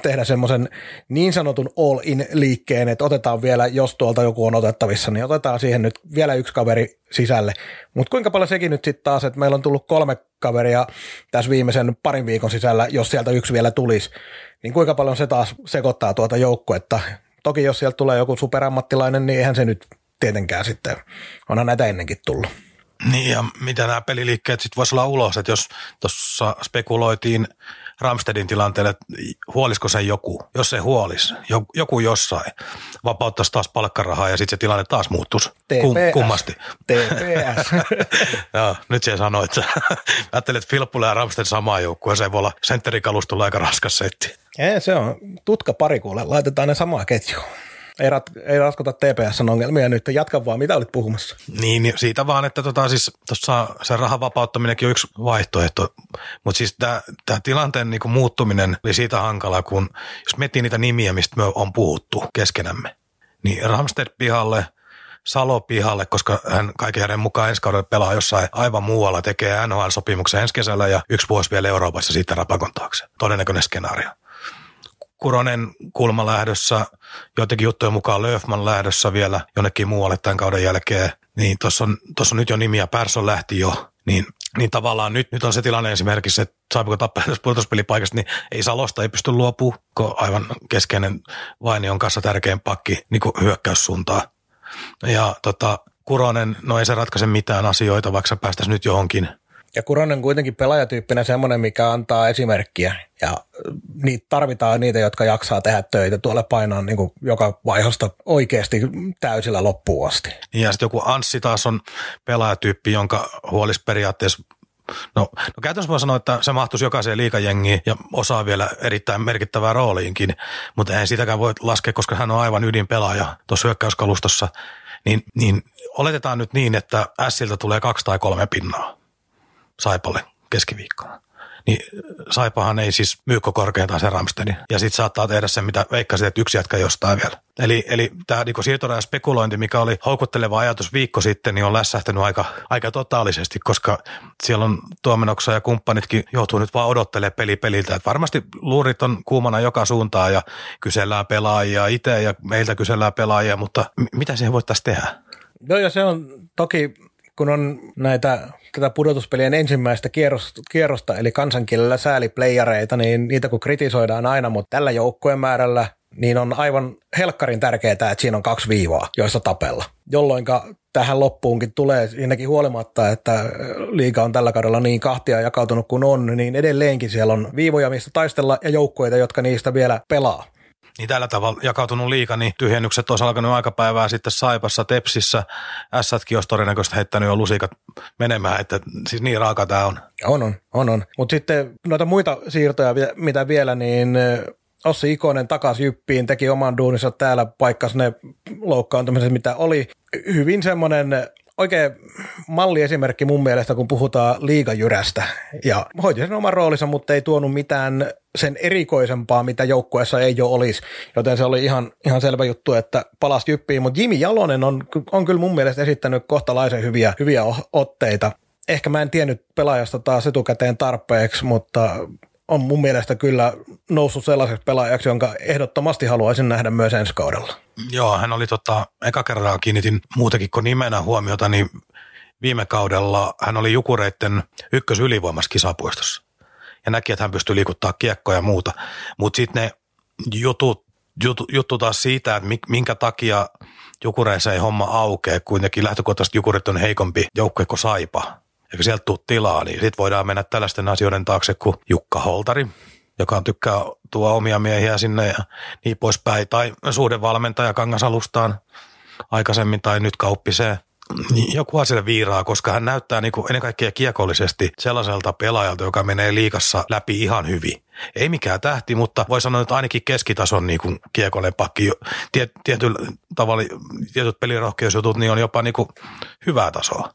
tehdä semmoisen niin sanotun all-in liikkeen, että otetaan vielä, jos tuolta joku on otettavissa, niin otetaan siihen nyt vielä yksi kaveri sisälle. Mutta kuinka paljon sekin nyt sitten taas, että meillä on tullut kolme kaveria tässä viimeisen parin viikon sisällä, jos sieltä yksi vielä tulisi, niin kuinka paljon se taas sekoittaa tuota joukkuetta. Toki jos sieltä tulee joku superammattilainen, niin eihän se nyt tietenkään sitten, onhan näitä ennenkin tullut. Niin ja mitä nämä peliliikkeet sitten voisi olla ulos, että jos tuossa spekuloitiin Ramstedin tilanteelle, että huolisiko se joku, jos se huolis, joku jossain, vapauttaisi taas palkkarahaa ja sitten se tilanne taas muuttuisi Kum, kummasti. TPS. Nyt se sanoi, että ajattelin, että Filppula ja Ramsted samaa joukkueen, se voi olla sentterikalustolla aika raskas setti. Ei, se on tutka pari kuule, laitetaan ne samaa ketjua ei, rat, ei raskota TPSn ongelmia nyt. Jatka vaan, mitä olit puhumassa? Niin, niin siitä vaan, että tota, siis tuossa se rahan vapauttaminenkin on yksi vaihtoehto. Mutta siis tämä tilanteen niinku muuttuminen oli siitä hankalaa, kun jos miettii niitä nimiä, mistä me on puhuttu keskenämme, niin Ramsted pihalle, Salo pihalle, koska hän kaiken järjen mukaan ensi kaudella pelaa jossain aivan muualla, tekee NHL-sopimuksen ensi kesällä ja yksi vuosi vielä Euroopassa sitten rapakon taakse. Todennäköinen skenaario. Kuronen kulma lähdössä, jotenkin juttujen mukaan Löfman lähdössä vielä jonnekin muualle tämän kauden jälkeen. Niin tuossa on, tossa on nyt jo nimiä, Persson lähti jo, niin niin tavallaan nyt, nyt on se tilanne esimerkiksi, että saapuko tappaa pudotuspelipaikasta, niin ei Salosta ei pysty luopumaan, kun aivan keskeinen Vaini on kanssa tärkein pakki niin hyökkäyssuuntaa. Ja tota, Kuronen, no ei se ratkaise mitään asioita, vaikka päästäisiin nyt johonkin – ja Kuronen kuitenkin pelaajatyyppinä semmoinen, mikä antaa esimerkkiä ja niitä tarvitaan niitä, jotka jaksaa tehdä töitä tuolla painaa niin kuin joka vaihosta oikeasti täysillä loppuun asti. Ja sitten joku Anssi taas on pelaajatyyppi, jonka huolis periaatteessa No, no käytännössä voi sanoa, että se mahtuisi jokaiseen liikajengiin ja osaa vielä erittäin merkittävää rooliinkin, mutta eihän sitäkään voi laskea, koska hän on aivan ydinpelaaja tuossa hyökkäyskalustossa. Niin, niin oletetaan nyt niin, että Siltä tulee kaksi tai kolme pinnaa. Saipalle keskiviikkona. Niin Saipahan ei siis myy korkeintaan se Ramstedin. Ja sitten saattaa tehdä sen, mitä veikkasit, että yksi jätkä jostain vielä. Eli, eli tämä niinku siirtorajan spekulointi, mikä oli houkutteleva ajatus viikko sitten, niin on lässähtänyt aika, aika totaalisesti, koska siellä on Tuomenoksa ja kumppanitkin joutuu nyt vaan odottelemaan peli peliltä. Et varmasti luurit on kuumana joka suuntaan ja kysellään pelaajia itse ja meiltä kysellään pelaajia, mutta m- mitä siihen voitaisiin tehdä? No ja se on toki kun on näitä tätä pudotuspelien ensimmäistä kierrosta, eli kansankielellä sääliplayereita, niin niitä kun kritisoidaan aina, mutta tällä joukkueen määrällä niin on aivan helkkarin tärkeää, että siinä on kaksi viivaa, joissa tapella. Jolloin tähän loppuunkin tulee, siinäkin huolimatta, että liiga on tällä kaudella niin kahtia jakautunut kuin on, niin edelleenkin siellä on viivoja, mistä taistella ja joukkueita, jotka niistä vielä pelaa. Niin tällä tavalla jakautunut liika, niin tyhjennykset olisi alkanut aikapäivää sitten Saipassa, Tepsissä. Ässätkin olisi todennäköisesti heittänyt jo lusikat menemään, että siis niin raaka tämä on. On, on, on. on. Mutta sitten noita muita siirtoja, mitä vielä, niin Ossi Ikonen takaisin Jyppiin, teki oman duunissa täällä, paikkas ne loukkaantumiset, mitä oli. Hyvin semmoinen oikein malliesimerkki mun mielestä, kun puhutaan liigajyrästä. Ja hoiti sen oman roolinsa, mutta ei tuonut mitään sen erikoisempaa, mitä joukkueessa ei jo olisi. Joten se oli ihan, ihan selvä juttu, että palasi jyppiin. Mutta Jimi Jalonen on, on kyllä mun mielestä esittänyt kohtalaisen hyviä, hyviä otteita. Ehkä mä en tiennyt pelaajasta taas etukäteen tarpeeksi, mutta on mun mielestä kyllä noussut sellaiseksi pelaajaksi, jonka ehdottomasti haluaisin nähdä myös ensi kaudella. Joo, hän oli tota, eka kertaa kiinnitin muutakin kuin nimenä huomiota, niin viime kaudella hän oli Jukureitten ykkös ylivoimassa kisapuistossa. Ja näki, että hän pystyy liikuttaa kiekkoja ja muuta. Mutta sitten ne jutut, juttu, juttu taas siitä, että minkä takia Jukureissa ei homma aukea, kuitenkin lähtökohtaisesti Jukurit on heikompi joukkue kuin Saipa eikä sieltä tule tilaa, niin sitten voidaan mennä tällaisten asioiden taakse kuin Jukka Holtari, joka tykkää tuo omia miehiä sinne ja niin poispäin, tai suhdevalmentaja Kangasalustaan aikaisemmin tai nyt kauppiseen. Niin joku asia viiraa, koska hän näyttää niin kuin ennen kaikkea kiekollisesti sellaiselta pelaajalta, joka menee liikassa läpi ihan hyvin. Ei mikään tähti, mutta voi sanoa, että ainakin keskitason niin kuin kiekollinen pakki. Tiet, tietyllä tavalla tietyt pelirohkeusjutut niin on jopa niin kuin hyvää tasoa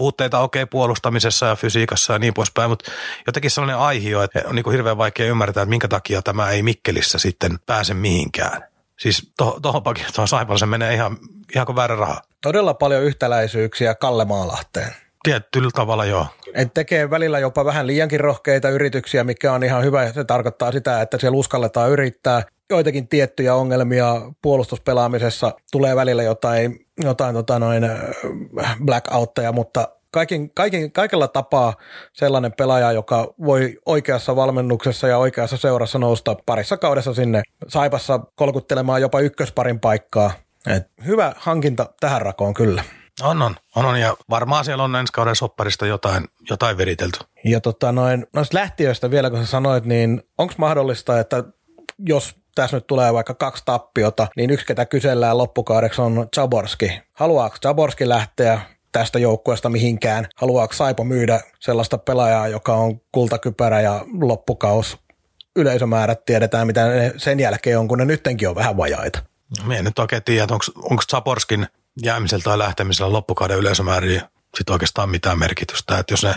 puutteita okei okay, puolustamisessa ja fysiikassa ja niin poispäin, mutta jotenkin sellainen aihio, että on niin kuin hirveän vaikea ymmärtää, että minkä takia tämä ei Mikkelissä sitten pääse mihinkään. Siis tuohon to, tuohon Saipalle se menee ihan, ihan kuin väärä raha. Todella paljon yhtäläisyyksiä Kalle Maalahteen. Tietyllä tavalla joo. Et tekee välillä jopa vähän liiankin rohkeita yrityksiä, mikä on ihan hyvä. Se tarkoittaa sitä, että siellä uskalletaan yrittää. Joitakin tiettyjä ongelmia puolustuspelaamisessa tulee välillä jotain, jotain tota noin blackoutteja, mutta kaikin, kaikin, kaikella tapaa sellainen pelaaja, joka voi oikeassa valmennuksessa ja oikeassa seurassa nousta parissa kaudessa sinne Saipassa kolkuttelemaan jopa ykkösparin paikkaa. Et hyvä hankinta tähän rakoon kyllä. On, on, on, on, ja varmaan siellä on ensi kauden sopparista jotain, jotain veritelty. Ja tota noin, noista lähtiöistä vielä, kun sä sanoit, niin onko mahdollista, että jos tässä nyt tulee vaikka kaksi tappiota, niin yksi, ketä kysellään loppukaudeksi on Chaborski. Haluaako Chaborski lähteä tästä joukkueesta mihinkään? Haluaako Saipo myydä sellaista pelaajaa, joka on kultakypärä ja loppukaus yleisömäärät tiedetään, mitä ne sen jälkeen on, kun ne nyttenkin on vähän vajaita. Mie en nyt oikein tiedä, onko, Zaporskin jäämisellä tai lähtemisellä loppukauden yleisömääriä sit oikeastaan mitään merkitystä. Että jos ne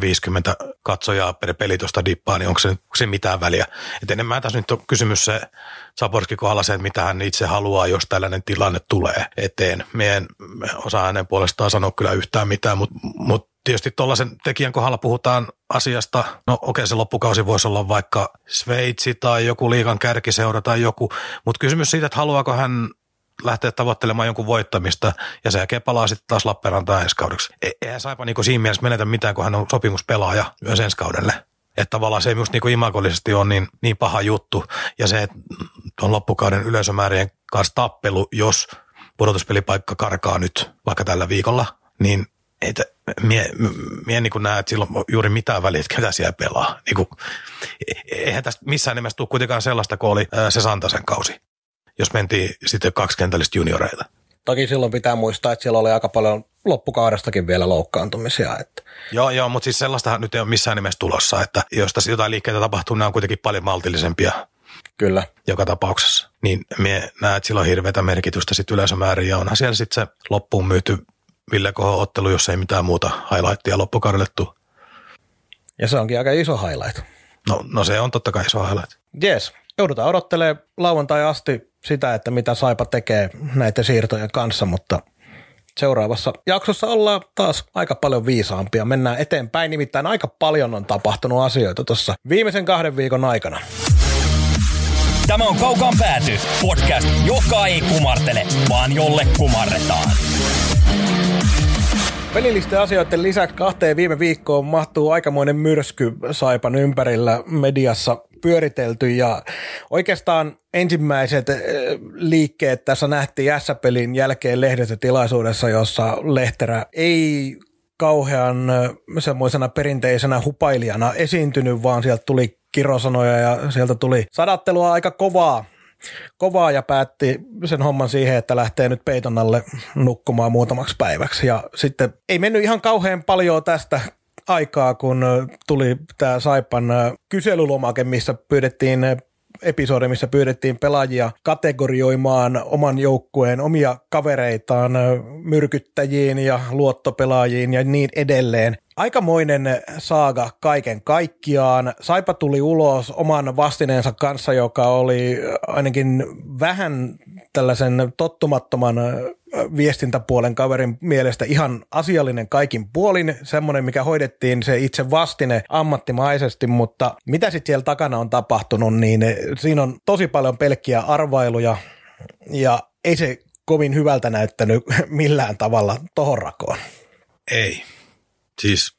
50 katsojaa per peli tuosta dippaa, niin onko se, onko se mitään väliä. Et enemmän tässä nyt on kysymys se Saporski kohdalla se, että mitä hän itse haluaa, jos tällainen tilanne tulee eteen. Me en osaa hänen puolestaan sanoa kyllä yhtään mitään, mutta mut tietysti tuollaisen tekijän kohdalla puhutaan asiasta, no okei okay, se loppukausi voisi olla vaikka Sveitsi tai joku liikan kärkiseura tai joku, mutta kysymys siitä, että haluaako hän lähteä tavoittelemaan jonkun voittamista ja sen jälkeen palaa sitten taas Lappeenrantaan ensi kaudeksi. E- eihän Saipa niin siinä mielessä menetä mitään, kun hän on sopimuspelaaja myös ensi kaudelle. Että tavallaan se ei just niin imakollisesti ole niin, niin paha juttu. Ja se, että on loppukauden yleisömäärien kanssa tappelu, jos pudotuspelipaikka karkaa nyt vaikka tällä viikolla, niin ei te, mie, mie niin näe, että silloin juuri mitään väliä, että ketä siellä pelaa. Niin kuin, e- eihän tästä missään nimessä tule kuitenkaan sellaista, kun oli se Santasen kausi jos mentiin sitten kaksikentällistä junioreita. Toki silloin pitää muistaa, että siellä oli aika paljon loppukaudestakin vielä loukkaantumisia. Että. Joo, joo, mutta siis sellaistahan nyt ei ole missään nimessä tulossa, että jos tässä jotain liikkeitä tapahtuu, ne on kuitenkin paljon maltillisempia. Kyllä. Joka tapauksessa. Niin me näet, että sillä on hirveätä merkitystä sitten yleisömäärin ja onhan siellä sitten se loppuun myyty Ville Koho ottelu, jos ei mitään muuta highlightia loppukaudelle tule. Ja se onkin aika iso highlight. No, no se on totta kai iso highlight. Yes. Joudutaan odottelemaan lauantai asti sitä, että mitä Saipa tekee näiden siirtojen kanssa, mutta seuraavassa jaksossa ollaan taas aika paljon viisaampia. Mennään eteenpäin, nimittäin aika paljon on tapahtunut asioita tuossa viimeisen kahden viikon aikana. Tämä on Kaukaan pääty, podcast, joka ei kumartele, vaan jolle kumarretaan. Pelillisten asioiden lisäksi kahteen viime viikkoon mahtuu aikamoinen myrsky Saipan ympärillä mediassa pyöritelty ja oikeastaan ensimmäiset eh, liikkeet tässä nähtiin S-pelin jälkeen lehdistötilaisuudessa, jossa Lehterä ei kauhean eh, semmoisena perinteisenä hupailijana esiintynyt, vaan sieltä tuli kirosanoja ja sieltä tuli sadattelua aika kovaa kovaa ja päätti sen homman siihen, että lähtee nyt peiton alle nukkumaan muutamaksi päiväksi. Ja sitten ei mennyt ihan kauhean paljon tästä aikaa, kun tuli tämä Saipan kyselylomake, missä pyydettiin episodi, missä pyydettiin pelaajia kategorioimaan oman joukkueen omia kavereitaan myrkyttäjiin ja luottopelaajiin ja niin edelleen. Aikamoinen saaga kaiken kaikkiaan. Saipa tuli ulos oman vastineensa kanssa, joka oli ainakin vähän tällaisen tottumattoman viestintäpuolen kaverin mielestä ihan asiallinen kaikin puolin, semmoinen, mikä hoidettiin se itse vastine ammattimaisesti, mutta mitä sitten siellä takana on tapahtunut, niin siinä on tosi paljon pelkkiä arvailuja ja ei se kovin hyvältä näyttänyt millään tavalla tohon rakoon. Ei. Siis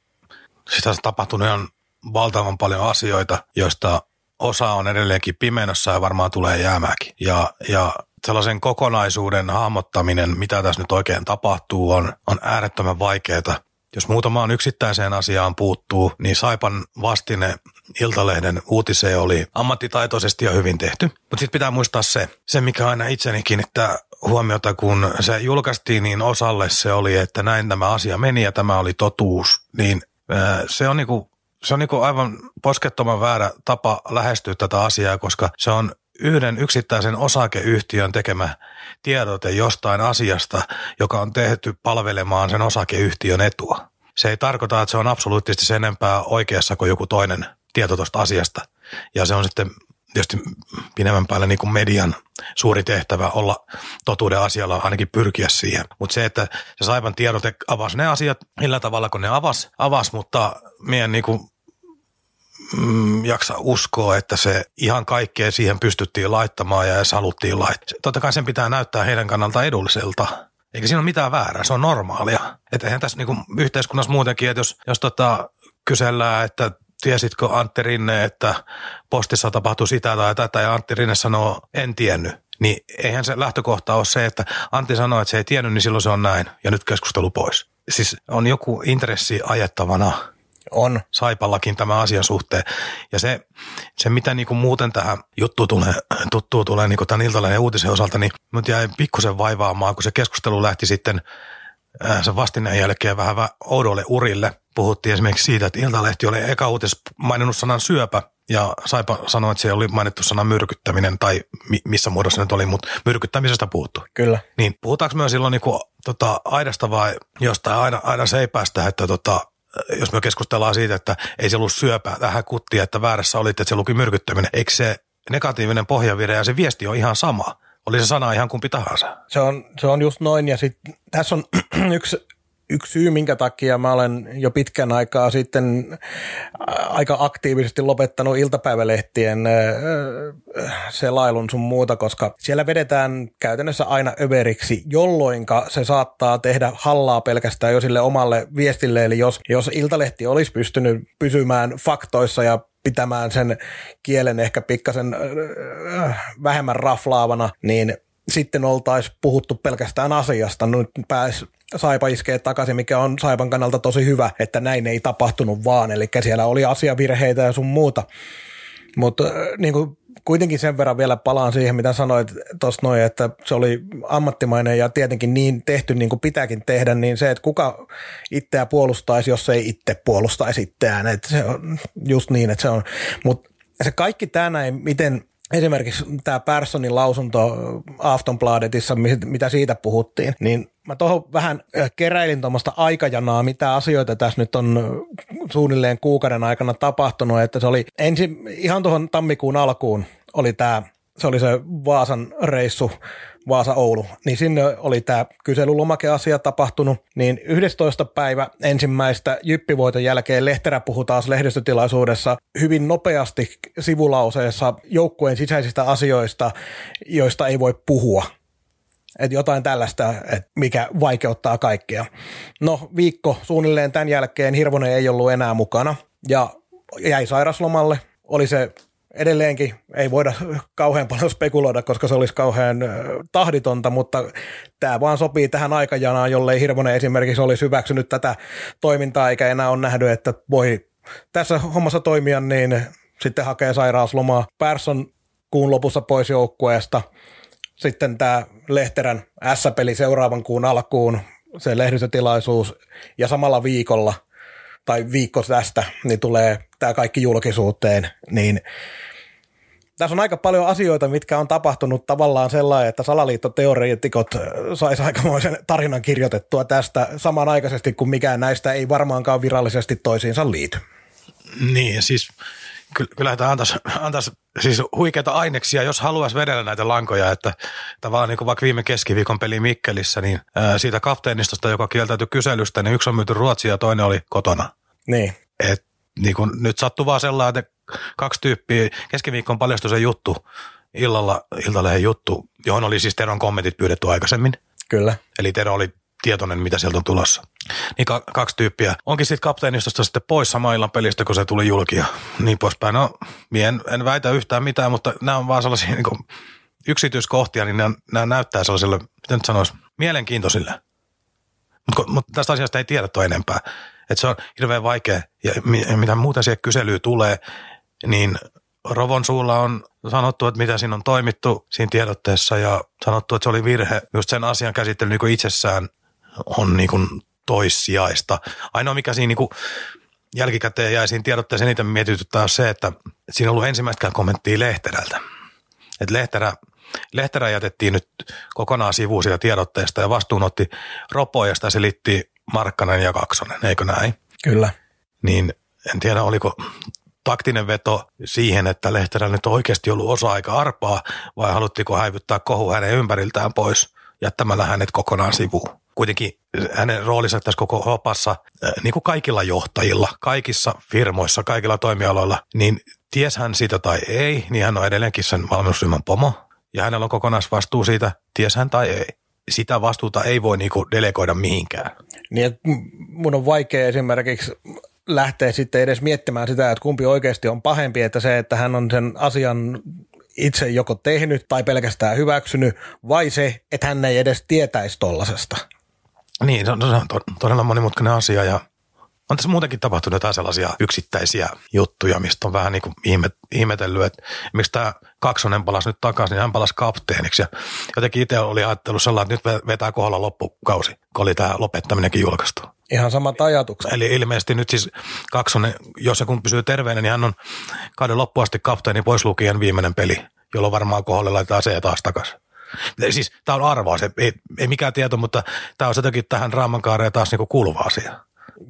sitä on tapahtunut ihan valtavan paljon asioita, joista osa on edelleenkin pimennossa ja varmaan tulee jäämäänkin. Ja, ja sellaisen kokonaisuuden hahmottaminen, mitä tässä nyt oikein tapahtuu, on, on äärettömän vaikeaa. Jos muutamaan yksittäiseen asiaan puuttuu, niin Saipan vastine Iltalehden uutiseen oli ammattitaitoisesti ja hyvin tehty. Mutta sitten pitää muistaa se, se mikä aina itseni kiinnittää huomiota, kun se julkaistiin, niin osalle se oli, että näin tämä asia meni ja tämä oli totuus. Niin se on niinku se on niinku aivan poskettoman väärä tapa lähestyä tätä asiaa, koska se on yhden yksittäisen osakeyhtiön tekemä tiedote jostain asiasta, joka on tehty palvelemaan sen osakeyhtiön etua. Se ei tarkoita, että se on absoluuttisesti sen enempää oikeassa kuin joku toinen tieto tuosta asiasta. Ja se on sitten tietysti pidemmän päälle niin kuin median suuri tehtävä olla totuuden asialla, ainakin pyrkiä siihen. Mutta se, että se Saipan tiedote avasi ne asiat millä tavalla, kun ne avasi, avasi mutta meidän niin kuin mm, jaksa uskoa, että se ihan kaikkea siihen pystyttiin laittamaan ja edes haluttiin laittaa. Totta kai sen pitää näyttää heidän kannalta edulliselta. Eikä siinä ole mitään väärää, se on normaalia. Että eihän tässä niin yhteiskunnassa muutenkin, että jos, jos tota, kysellään, että tiesitkö Antti Rinne, että postissa tapahtui sitä tai tätä ja Antti Rinne sanoo, en tiennyt. Niin eihän se lähtökohta ole se, että Antti sanoo, että se ei tiennyt, niin silloin se on näin ja nyt keskustelu pois. Siis on joku intressi ajettavana on. Saipallakin tämä asian suhteen. Ja se, se mitä niin kuin muuten tähän juttuun tulee, tuttuu tulee niin kuin tämän iltalehden uutisen osalta, niin mut jäi pikkusen vaivaamaan, kun se keskustelu lähti sitten sen vastineen jälkeen vähän oudolle urille. Puhuttiin esimerkiksi siitä, että Iltalehti oli eka uutis maininnut sanan syöpä, ja Saipa sanoi, että siellä oli mainittu sana myrkyttäminen, tai mi- missä muodossa nyt oli, mutta myrkyttämisestä puhuttu. Kyllä. Niin puhutaanko myös silloin niin kuin, tota, aidasta vai jostain aina, aina seipästä, että tota, jos me keskustellaan siitä, että ei se ollut syöpää tähän kuttiin, että väärässä oli, että se luki myrkyttäminen. Eikö se negatiivinen pohjavire ja se viesti on ihan sama? Oli se sana ihan kumpi tahansa. Se on, se on just noin ja sitten tässä on yksi yksi syy, minkä takia mä olen jo pitkän aikaa sitten aika aktiivisesti lopettanut iltapäivälehtien selailun sun muuta, koska siellä vedetään käytännössä aina överiksi, jolloin se saattaa tehdä hallaa pelkästään jo sille omalle viestille. Eli jos, jos iltalehti olisi pystynyt pysymään faktoissa ja pitämään sen kielen ehkä pikkasen vähemmän raflaavana, niin sitten oltaisiin puhuttu pelkästään asiasta. Nyt pääsi Saipa iskee takaisin, mikä on Saipan kannalta tosi hyvä, että näin ei tapahtunut vaan. Eli siellä oli asiavirheitä ja sun muuta. Mutta äh, niin kuin kuitenkin sen verran vielä palaan siihen, mitä sanoit tuossa noin, että se oli ammattimainen ja tietenkin niin tehty niin kuin pitääkin tehdä, niin se, että kuka itseä puolustaisi, jos ei itse puolustaisi itseään. Että se on just niin, että se on. Mutta se kaikki tämä näin, miten esimerkiksi tämä Perssonin lausunto Aftonbladetissa, mitä siitä puhuttiin, niin mä tuohon vähän äh, keräilin tuommoista aikajanaa, mitä asioita tässä nyt on suunnilleen kuukauden aikana tapahtunut, että se oli ensin ihan tuohon tammikuun alkuun oli tämä, se oli se Vaasan reissu Vaasa-Oulu, niin sinne oli tämä kyselylomakeasia tapahtunut, niin 11. päivä ensimmäistä jyppivoiton jälkeen Lehterä puhui taas lehdistötilaisuudessa hyvin nopeasti sivulauseessa joukkueen sisäisistä asioista, joista ei voi puhua. Että jotain tällaista, että mikä vaikeuttaa kaikkea. No viikko suunnilleen tämän jälkeen Hirvonen ei ollut enää mukana ja jäi sairaslomalle. Oli se edelleenkin ei voida kauhean paljon spekuloida, koska se olisi kauhean tahditonta, mutta tämä vaan sopii tähän aikajanaan, jollei Hirvonen esimerkiksi olisi hyväksynyt tätä toimintaa eikä enää ole nähnyt, että voi tässä hommassa toimia, niin sitten hakee sairauslomaa. Persson kuun lopussa pois joukkueesta. Sitten tämä Lehterän S-peli seuraavan kuun alkuun, se lehdistötilaisuus ja samalla viikolla – tai viikko tästä, niin tulee tämä kaikki julkisuuteen, niin tässä on aika paljon asioita, mitkä on tapahtunut tavallaan sellainen, että salaliittoteoreetikot saisi aikamoisen tarinan kirjoitettua tästä samanaikaisesti, kun mikään näistä ei varmaankaan virallisesti toisiinsa liity. Niin, siis kyllä tämä antaisi, antaisi siis huikeita aineksia, jos haluaisi vedellä näitä lankoja, että tavallaan niin kuin vaikka viime keskiviikon peli Mikkelissä, niin ää, siitä kapteenistosta, joka kieltäytyi kyselystä, niin yksi on myyty Ruotsia ja toinen oli kotona. Niin. Et, niin kun nyt sattuu vaan sellainen, että kaksi tyyppiä, keskiviikkoon paljastui se juttu, illalla Iltalehen juttu, johon oli siis Teron kommentit pyydetty aikaisemmin. Kyllä. Eli Tero oli tietoinen, mitä sieltä on tulossa. Niin ka- kaksi tyyppiä. Onkin sitten kapteenistosta sitten pois sama illan pelistä, kun se tuli julki ja niin poispäin. No, en, en väitä yhtään mitään, mutta nämä on vaan sellaisia niin kuin, yksityiskohtia, niin nämä, nämä näyttää sellaisille, miten nyt sanoisi, mielenkiintoisille. Mutta mut tästä asiasta ei tiedä enempää. Että se on hirveän vaikea. Ja mitä muuta siihen kyselyyn tulee, niin Rovon suulla on sanottu, että mitä siinä on toimittu siinä tiedotteessa ja sanottu, että se oli virhe. Just sen asian käsittely niin itsessään on niin kuin toissijaista. Ainoa mikä siinä niin kuin jälkikäteen jäi siinä tiedotteessa eniten mietityttää on se, että siinä on ollut ensimmäistäkään kommenttia Lehterältä. Että Lehterä, Lehterä jätettiin nyt kokonaan sivuun siitä tiedotteesta ja vastuun otti Ropo ja sitä selitti Markkanen ja Kaksonen, eikö näin? Kyllä. Niin en tiedä, oliko taktinen veto siihen, että Lehterä nyt on oikeasti ollut osa-aika arpaa, vai haluttiko häivyttää kohu hänen ympäriltään pois jättämällä hänet kokonaan sivuun? Kuitenkin hänen roolinsa tässä koko hopassa, äh, niin kuin kaikilla johtajilla, kaikissa firmoissa, kaikilla toimialoilla, niin ties hän sitä tai ei, niin hän on edelleenkin sen valmennusryhmän pomo, ja hänellä on kokonaisvastuu siitä, ties hän tai ei. Sitä vastuuta ei voi niinku delegoida mihinkään. Niin, mun on vaikea esimerkiksi lähteä sitten edes miettimään sitä, että kumpi oikeasti on pahempi, että se, että hän on sen asian itse joko tehnyt tai pelkästään hyväksynyt, vai se, että hän ei edes tietäisi tollasesta. Niin, se on, se on todella monimutkainen asia ja on tässä muutenkin tapahtunut jotain sellaisia yksittäisiä juttuja, mistä on vähän niin kuin ihmet, ihmetellyt, että miksi tämä kaksonen palasi nyt takaisin, niin hän palasi kapteeniksi. Ja jotenkin itse oli ajatellut sellainen, että nyt vetää kohdalla loppukausi, kun oli tämä lopettaminenkin julkaistu. Ihan samat ajatukset. Eli ilmeisesti nyt siis kaksonen, jos se kun pysyy terveenä, niin hän on kauden loppuasti kapteeni pois lukien viimeinen peli, jolloin varmaan kohdalle laitetaan se taas takaisin. Siis tämä on arvaus, ei, ei mikään tieto, mutta tämä on jotenkin tähän raamankaareen taas niinku kuuluva asia.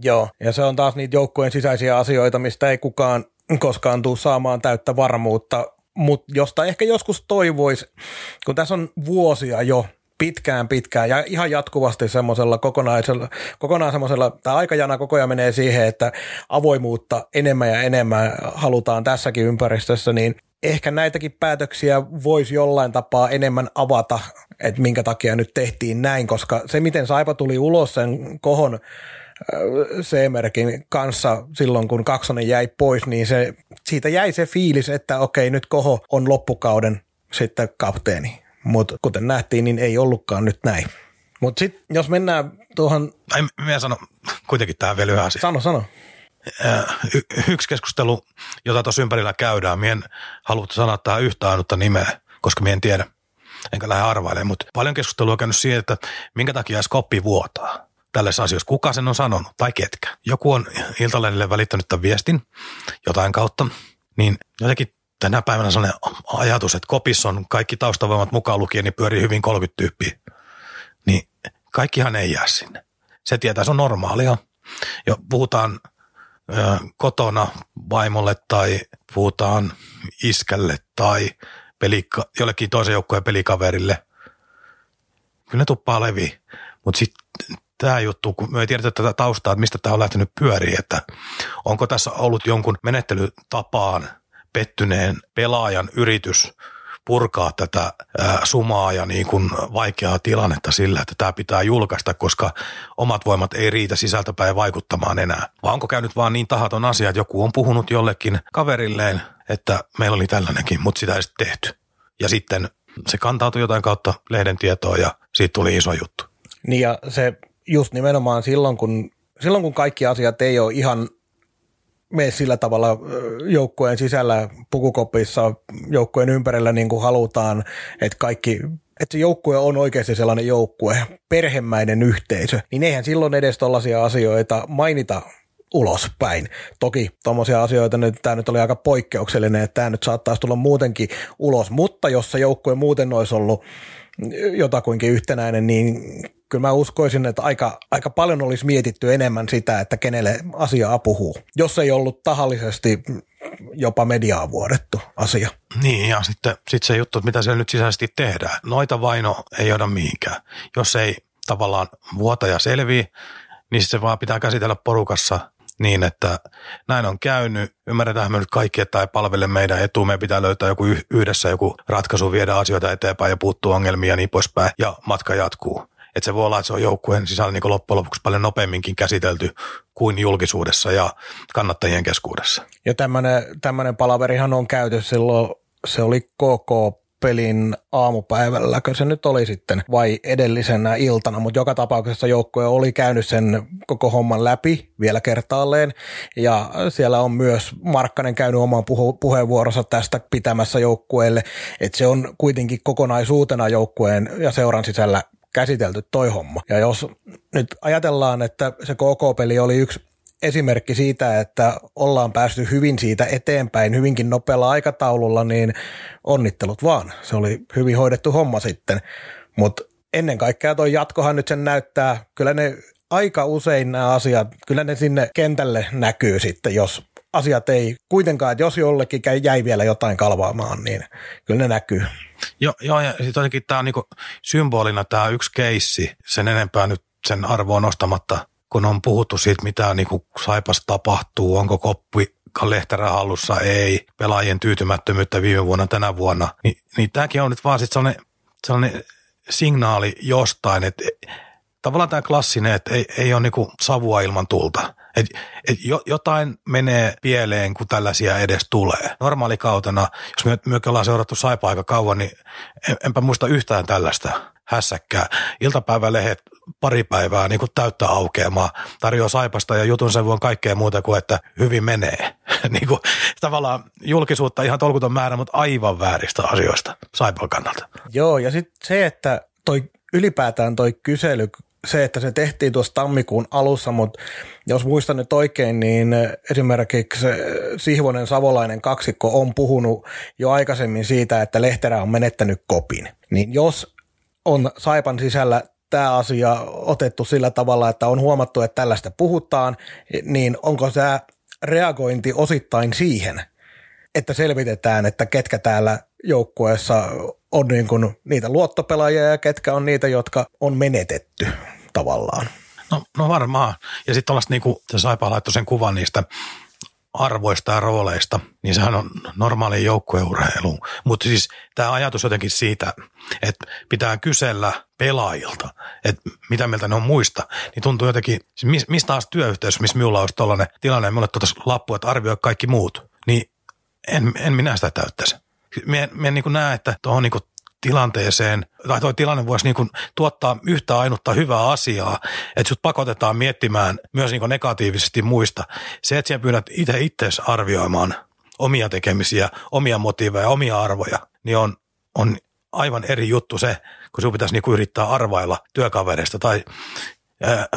Joo, ja se on taas niitä joukkueen sisäisiä asioita, mistä ei kukaan koskaan tule saamaan täyttä varmuutta, mutta josta ehkä joskus toivoisi, kun tässä on vuosia jo pitkään pitkään ja ihan jatkuvasti semmoisella kokonaisella, kokonaan semmoisella, tämä aikajana koko ajan menee siihen, että avoimuutta enemmän ja enemmän halutaan tässäkin ympäristössä, niin ehkä näitäkin päätöksiä voisi jollain tapaa enemmän avata, että minkä takia nyt tehtiin näin, koska se, miten Saipa tuli ulos sen kohon C-merkin kanssa silloin, kun kaksonen jäi pois, niin se, siitä jäi se fiilis, että okei, nyt Koho on loppukauden sitten kapteeni. Mutta kuten nähtiin, niin ei ollutkaan nyt näin. Mutta sitten jos mennään tuohon... Ai, minä sano kuitenkin tähän vielä yhä asia. Sano, sano. Y- yksi keskustelu, jota tuossa ympärillä käydään, mien haluttu sanoa tähän yhtä ainutta nimeä, koska mien tiedä, enkä lähde arvailemaan, mutta paljon keskustelua on käynyt siihen, että minkä takia skoppi vuotaa tällaisessa asioissa. Kuka sen on sanonut tai ketkä? Joku on Iltalehdelle välittänyt tämän viestin jotain kautta, niin jotenkin tänä päivänä sellainen ajatus, että kopissa on kaikki taustavoimat mukaan lukien, niin pyörii hyvin 30 tyyppiä. Niin kaikkihan ei jää sinne. Se tietää, se on normaalia. Ja puhutaan ö, kotona vaimolle tai puhutaan iskälle tai pelika- jollekin toisen joukkueen pelikaverille. Kyllä ne tuppaa levi. Mutta sitten tämä juttu, kun me ei tiedetä tätä taustaa, että mistä tämä on lähtenyt pyöriin, että onko tässä ollut jonkun menettelytapaan pettyneen pelaajan yritys purkaa tätä sumaa ja niin kuin vaikeaa tilannetta sillä, että tämä pitää julkaista, koska omat voimat ei riitä sisältäpäin vaikuttamaan enää. Vai onko käynyt vaan niin tahaton asia, että joku on puhunut jollekin kaverilleen, että meillä oli tällainenkin, mutta sitä ei sitten tehty. Ja sitten se kantautui jotain kautta lehden tietoa ja siitä tuli iso juttu. Niin ja se just nimenomaan silloin, kun, silloin, kun kaikki asiat ei ole ihan mene sillä tavalla joukkueen sisällä pukukopissa joukkueen ympärillä niin kuin halutaan, että kaikki että se joukkue on oikeasti sellainen joukkue, perhemäinen yhteisö, niin eihän silloin edes tällaisia asioita mainita ulospäin. Toki tuommoisia asioita nyt, tämä nyt oli aika poikkeuksellinen, että tämä nyt saattaisi tulla muutenkin ulos, mutta jos se joukkue muuten olisi ollut jotakuinkin yhtenäinen, niin kyllä mä uskoisin, että aika, aika paljon olisi mietitty enemmän sitä, että kenelle asiaa puhuu, jos ei ollut tahallisesti jopa mediaa vuodettu asia. Niin, ja sitten sit se juttu, että mitä siellä nyt sisäisesti tehdään. Noita vaino ei johda mihinkään. Jos ei tavallaan vuotaja selviä, niin se vaan pitää käsitellä porukassa niin, että näin on käynyt. Ymmärretään me nyt kaikki, että ei palvele meidän etu. Meidän pitää löytää joku yhdessä joku ratkaisu, viedä asioita eteenpäin ja puuttuu ongelmia ja niin poispäin. Ja matka jatkuu. Että se voi olla, että se on joukkueen sisällä niin loppujen lopuksi paljon nopeamminkin käsitelty kuin julkisuudessa ja kannattajien keskuudessa. Ja tämmöinen palaverihan on käyty silloin, se oli koko pelin aamupäivälläkö se nyt oli sitten vai edellisenä iltana, mutta joka tapauksessa joukkue oli käynyt sen koko homman läpi vielä kertaalleen. Ja siellä on myös Markkanen käynyt oman puheenvuorossa tästä pitämässä joukkueelle, että se on kuitenkin kokonaisuutena joukkueen ja seuran sisällä käsitelty toi homma. Ja jos nyt ajatellaan, että se KK-peli oli yksi esimerkki siitä, että ollaan päästy hyvin siitä eteenpäin hyvinkin nopealla aikataululla, niin onnittelut vaan. Se oli hyvin hoidettu homma sitten. Mutta ennen kaikkea tuo jatkohan nyt sen näyttää, kyllä ne aika usein nämä asiat, kyllä ne sinne kentälle näkyy sitten, jos asiat ei kuitenkaan, jos jollekin jäi vielä jotain kalvaamaan, niin kyllä ne näkyy. Joo, joo ja sitten jotenkin tämä on niinku symbolina tämä yksi keissi, sen enempää nyt sen arvoa nostamatta, kun on puhuttu siitä, mitä niinku Saipas tapahtuu, onko koppi Lehterä hallussa, ei, pelaajien tyytymättömyyttä viime vuonna, tänä vuonna, niin, niin tämäkin on nyt vaan sitten sellainen, sellainen signaali jostain, että tavallaan tämä klassinen, että ei, ei ole niinku savua ilman tulta. Et, et jo, jotain menee pieleen, kun tällaisia edes tulee. Normaalikautena, jos me myökin ollaan seurattu saipa aika kauan, niin en, enpä muista yhtään tällaista hässäkkää. Iltapäivälehet pari päivää niin kuin täyttä aukeamaa, tarjoaa saipasta ja jutun sen vuon kaikkea muuta kuin, että hyvin menee. niin kuin, tavallaan julkisuutta ihan tolkuton määrä, mutta aivan vääristä asioista saipan kannalta. Joo, ja sitten se, että toi ylipäätään toi kysely se, että se tehtiin tuossa tammikuun alussa, mutta jos muistan nyt oikein, niin esimerkiksi Sihvonen Savolainen kaksikko on puhunut jo aikaisemmin siitä, että Lehterä on menettänyt kopin. Niin jos on Saipan sisällä tämä asia otettu sillä tavalla, että on huomattu, että tällaista puhutaan, niin onko tämä reagointi osittain siihen, että selvitetään, että ketkä täällä joukkueessa on niin kuin niitä luottopelaajia ja ketkä on niitä, jotka on menetetty tavallaan. No, no varmaan. Ja sitten tuollaista niin kuin se Saipa laittoi sen kuvan niistä arvoista ja rooleista, niin sehän on normaali joukkueurheilu. Mutta siis tämä ajatus jotenkin siitä, että pitää kysellä pelaajilta, että mitä mieltä ne on muista, niin tuntuu jotenkin, siis mistä taas työyhteys, missä minulla olisi tuollainen tilanne, ja minulle tuotaisi lappu, että arvioi kaikki muut, niin en, en minä sitä täyttäisi. Mie, mie niin näe, että tuohon niin tilanteeseen, tai tuo tilanne voisi niin kuin tuottaa yhtä ainutta hyvää asiaa, että sut pakotetaan miettimään myös niin kuin negatiivisesti muista. Se, että sinä pyydät itse itseäsi arvioimaan omia tekemisiä, omia motiiveja, omia arvoja, niin on, on aivan eri juttu se, kun sinun pitäisi niin kuin yrittää arvailla työkavereista tai ää,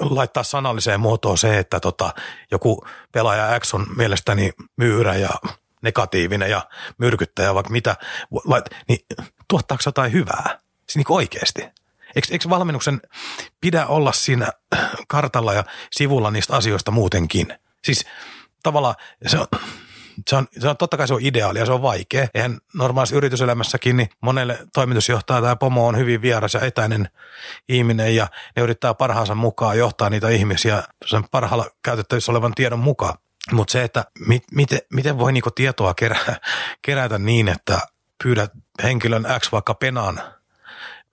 laittaa sanalliseen muotoon se, että tota, joku pelaaja X on mielestäni myyrä ja negatiivinen ja myrkyttäjä, vaikka mitä, niin tuottaako jotain hyvää? Siis niin oikeasti. Eikö, eikö valmennuksen pidä olla siinä kartalla ja sivulla niistä asioista muutenkin? Siis tavallaan se on, se on, se on, totta kai se on ideaali ja se on vaikea. Eihän normaalissa yrityselämässäkin, niin monelle toimitusjohtaja tai pomo on hyvin vieras ja etäinen ihminen ja ne yrittää parhaansa mukaan johtaa niitä ihmisiä sen parhaalla käytettävissä olevan tiedon mukaan. Mutta se, että mit, miten, miten voi niinku tietoa kerä, kerätä niin, että pyydät henkilön X vaikka penan,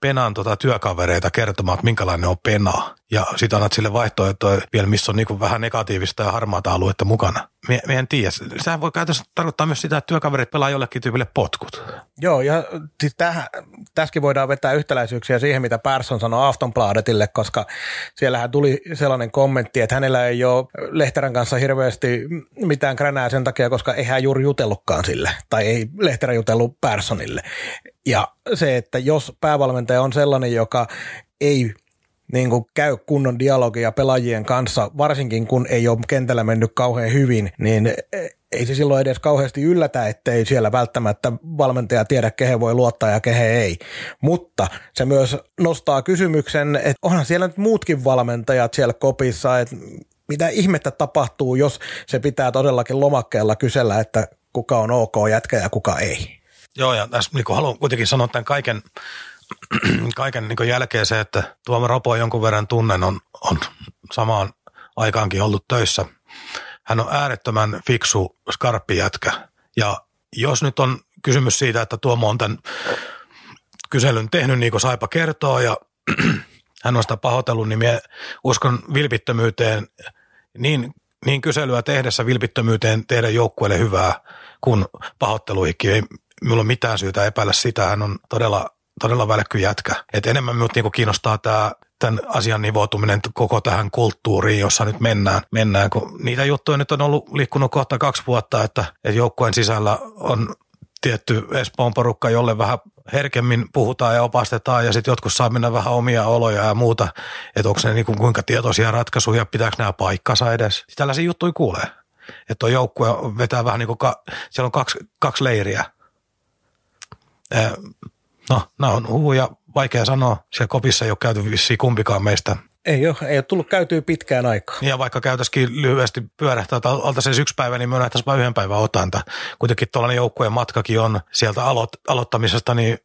penan tota työkavereita kertomaan, että minkälainen on pena. Ja sitten annat sille vaihtoehtoja vielä, missä on niinku vähän negatiivista ja harmaata aluetta mukana. Mie en tiedä. Sehän voi käytännössä tarkoittaa myös sitä, että työkaverit pelaa jollekin tyypille potkut. Joo, ja siis tässäkin voidaan vetää yhtäläisyyksiä siihen, mitä Persson sanoi Aftonbladetille, koska siellähän tuli sellainen kommentti, että hänellä ei ole Lehterän kanssa hirveästi mitään kränää sen takia, koska ei hän juuri jutellutkaan sille, tai ei Lehterä jutellut Perssonille. Ja se, että jos päävalmentaja on sellainen, joka ei niin kuin käy kunnon dialogia pelaajien kanssa, varsinkin kun ei ole kentällä mennyt kauhean hyvin, niin ei se silloin edes kauheasti yllätä, ettei siellä välttämättä valmentaja tiedä, kehen voi luottaa ja kehen ei. Mutta se myös nostaa kysymyksen, että onhan siellä nyt muutkin valmentajat siellä kopissa, että mitä ihmettä tapahtuu, jos se pitää todellakin lomakkeella kysellä, että kuka on ok jätkä ja kuka ei. Joo, ja tässä niin haluan kuitenkin sanoa tämän kaiken kaiken niin jälkeen se, että Tuomo Ropo jonkun verran tunnen on, on samaan aikaankin ollut töissä. Hän on äärettömän fiksu, skarppi jätkä. Ja jos nyt on kysymys siitä, että Tuomo on tämän kyselyn tehnyt niin kuin Saipa kertoo ja hän on sitä pahoitellut, niin minä uskon vilpittömyyteen niin, niin kyselyä tehdessä vilpittömyyteen tehdä joukkueelle hyvää kuin pahoitteluihin. Ei minulla ole mitään syytä epäillä sitä. Hän on todella todella välkky jätkä. Et enemmän minut niinku kiinnostaa tämä tämän asian nivoutuminen koko tähän kulttuuriin, jossa nyt mennään, mennään kun niitä juttuja nyt on ollut liikkunut kohta kaksi vuotta, että, että joukkueen sisällä on tietty Espoon porukka, jolle vähän herkemmin puhutaan ja opastetaan ja sitten jotkut saa mennä vähän omia oloja ja muuta, että onko ne niinku kuinka tietoisia ratkaisuja, pitääkö nämä paikkansa edes. Tällaisia juttuja kuulee. Että tuo joukkue vetää vähän niin kuin, ka- siellä on kaksi, kaksi leiriä. No, nämä on huhuja, vaikea sanoa. Siellä kopissa ei ole käyty vissiin kumpikaan meistä Ei ole, ei ole tullut käytyä pitkään aikaa. Ja vaikka käytäisiin lyhyesti pyörähtää, että oltaisiin yksi päivä, niin me nähtäisiin vain yhden päivän otanta. Kuitenkin tuollainen joukkueen matkakin on sieltä aloit- aloittamisesta, niin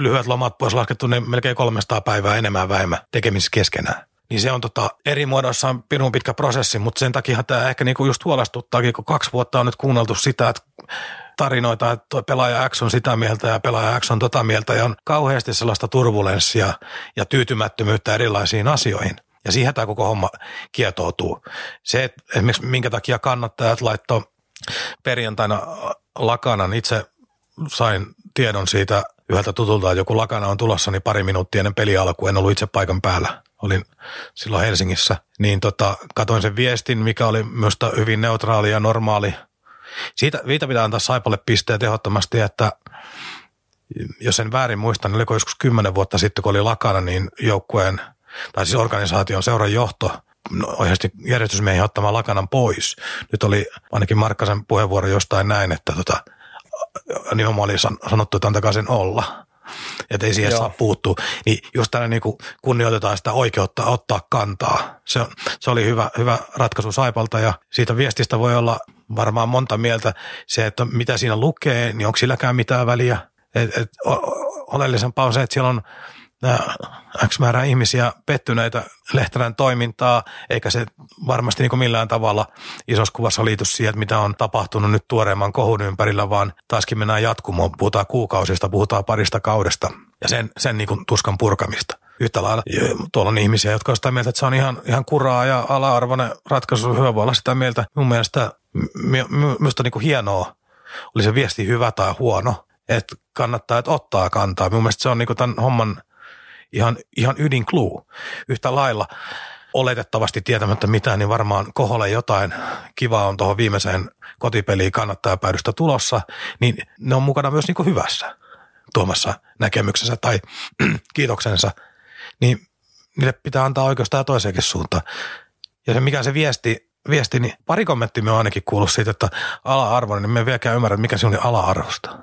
lyhyet lomat pois laskettu, niin melkein 300 päivää enemmän vähemmän tekemisissä keskenään. Niin se on tota, eri muodossaan pirun pitkä prosessi, mutta sen takia tämä ehkä niinku just huolestuttaakin, kun kaksi vuotta on nyt kuunneltu sitä, että tarinoita, että tuo pelaaja X on sitä mieltä ja pelaaja X on tota mieltä ja on kauheasti sellaista turbulenssia ja tyytymättömyyttä erilaisiin asioihin. Ja siihen tämä koko homma kietoutuu. Se, että esimerkiksi minkä takia kannattajat laittoi perjantaina lakanan, itse sain tiedon siitä yhdeltä tutulta, että joku lakana on tulossa, niin pari minuuttia ennen peli alkuun, en ollut itse paikan päällä. Olin silloin Helsingissä. Niin tota, katoin sen viestin, mikä oli myös hyvin neutraali ja normaali – siitä, viitä pitää antaa Saipalle pisteet ehdottomasti, että jos en väärin muista, niin oliko joskus kymmenen vuotta sitten, kun oli lakana, niin joukkueen, tai siis organisaation seuran johto no, ohjasti järjestysmiehiä ottamaan lakanan pois. Nyt oli ainakin Markkasen puheenvuoro jostain näin, että tota, nimenomaan oli sanottu, että antakaa sen olla että ei siihen Joo. saa puuttua. Niin just tänne niin kunnioitetaan sitä oikeutta ottaa kantaa. Se, se oli hyvä, hyvä ratkaisu Saipalta ja siitä viestistä voi olla varmaan monta mieltä. Se, että mitä siinä lukee, niin onko silläkään mitään väliä. Et, et, oleellisempaa on se, että siellä on X määrä ihmisiä pettyneitä Lehterän toimintaa, eikä se varmasti niin millään tavalla isossa kuvassa liity siihen, mitä on tapahtunut nyt tuoreemman kohun ympärillä, vaan taaskin mennään jatkumoon. Puhutaan kuukausista, puhutaan parista kaudesta ja sen, sen niin kuin tuskan purkamista. Yhtä lailla tuolla on ihmisiä, jotka on sitä mieltä, että se on ihan, ihan kuraa ja ala-arvoinen ratkaisu. Hyvä voi olla sitä mieltä. Mun mielestä minusta niin kuin hienoa, oli se viesti hyvä tai huono, että kannattaa, että ottaa kantaa. Mun mielestä se on niin kuin tämän homman ihan, ihan ydinkluu. Yhtä lailla oletettavasti tietämättä mitään, niin varmaan koholle jotain kivaa on tuohon viimeiseen kotipeliin kannattaa päädystä tulossa, niin ne on mukana myös niin hyvässä tuomassa näkemyksensä tai kiitoksensa, niin niille pitää antaa oikeastaan toiseenkin suuntaan. Ja se mikä se viesti, viesti niin pari kommenttia me on ainakin kuullut siitä, että ala-arvoinen, niin me vieläkään ymmärrä, mikä se on ala-arvosta.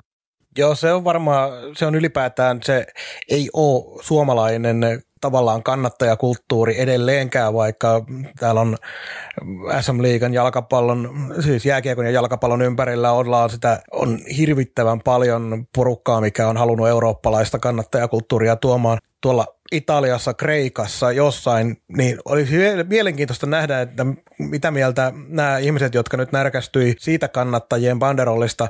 Joo, se on varmaan, se on ylipäätään, se ei ole suomalainen tavallaan kannattajakulttuuri edelleenkään, vaikka täällä on SM Liigan jalkapallon, siis jääkiekon ja jalkapallon ympärillä ollaan sitä, on hirvittävän paljon porukkaa, mikä on halunnut eurooppalaista kannattajakulttuuria tuomaan tuolla Italiassa, Kreikassa, jossain, niin olisi mielenkiintoista nähdä, että mitä mieltä nämä ihmiset, jotka nyt närkästyi siitä kannattajien banderollista,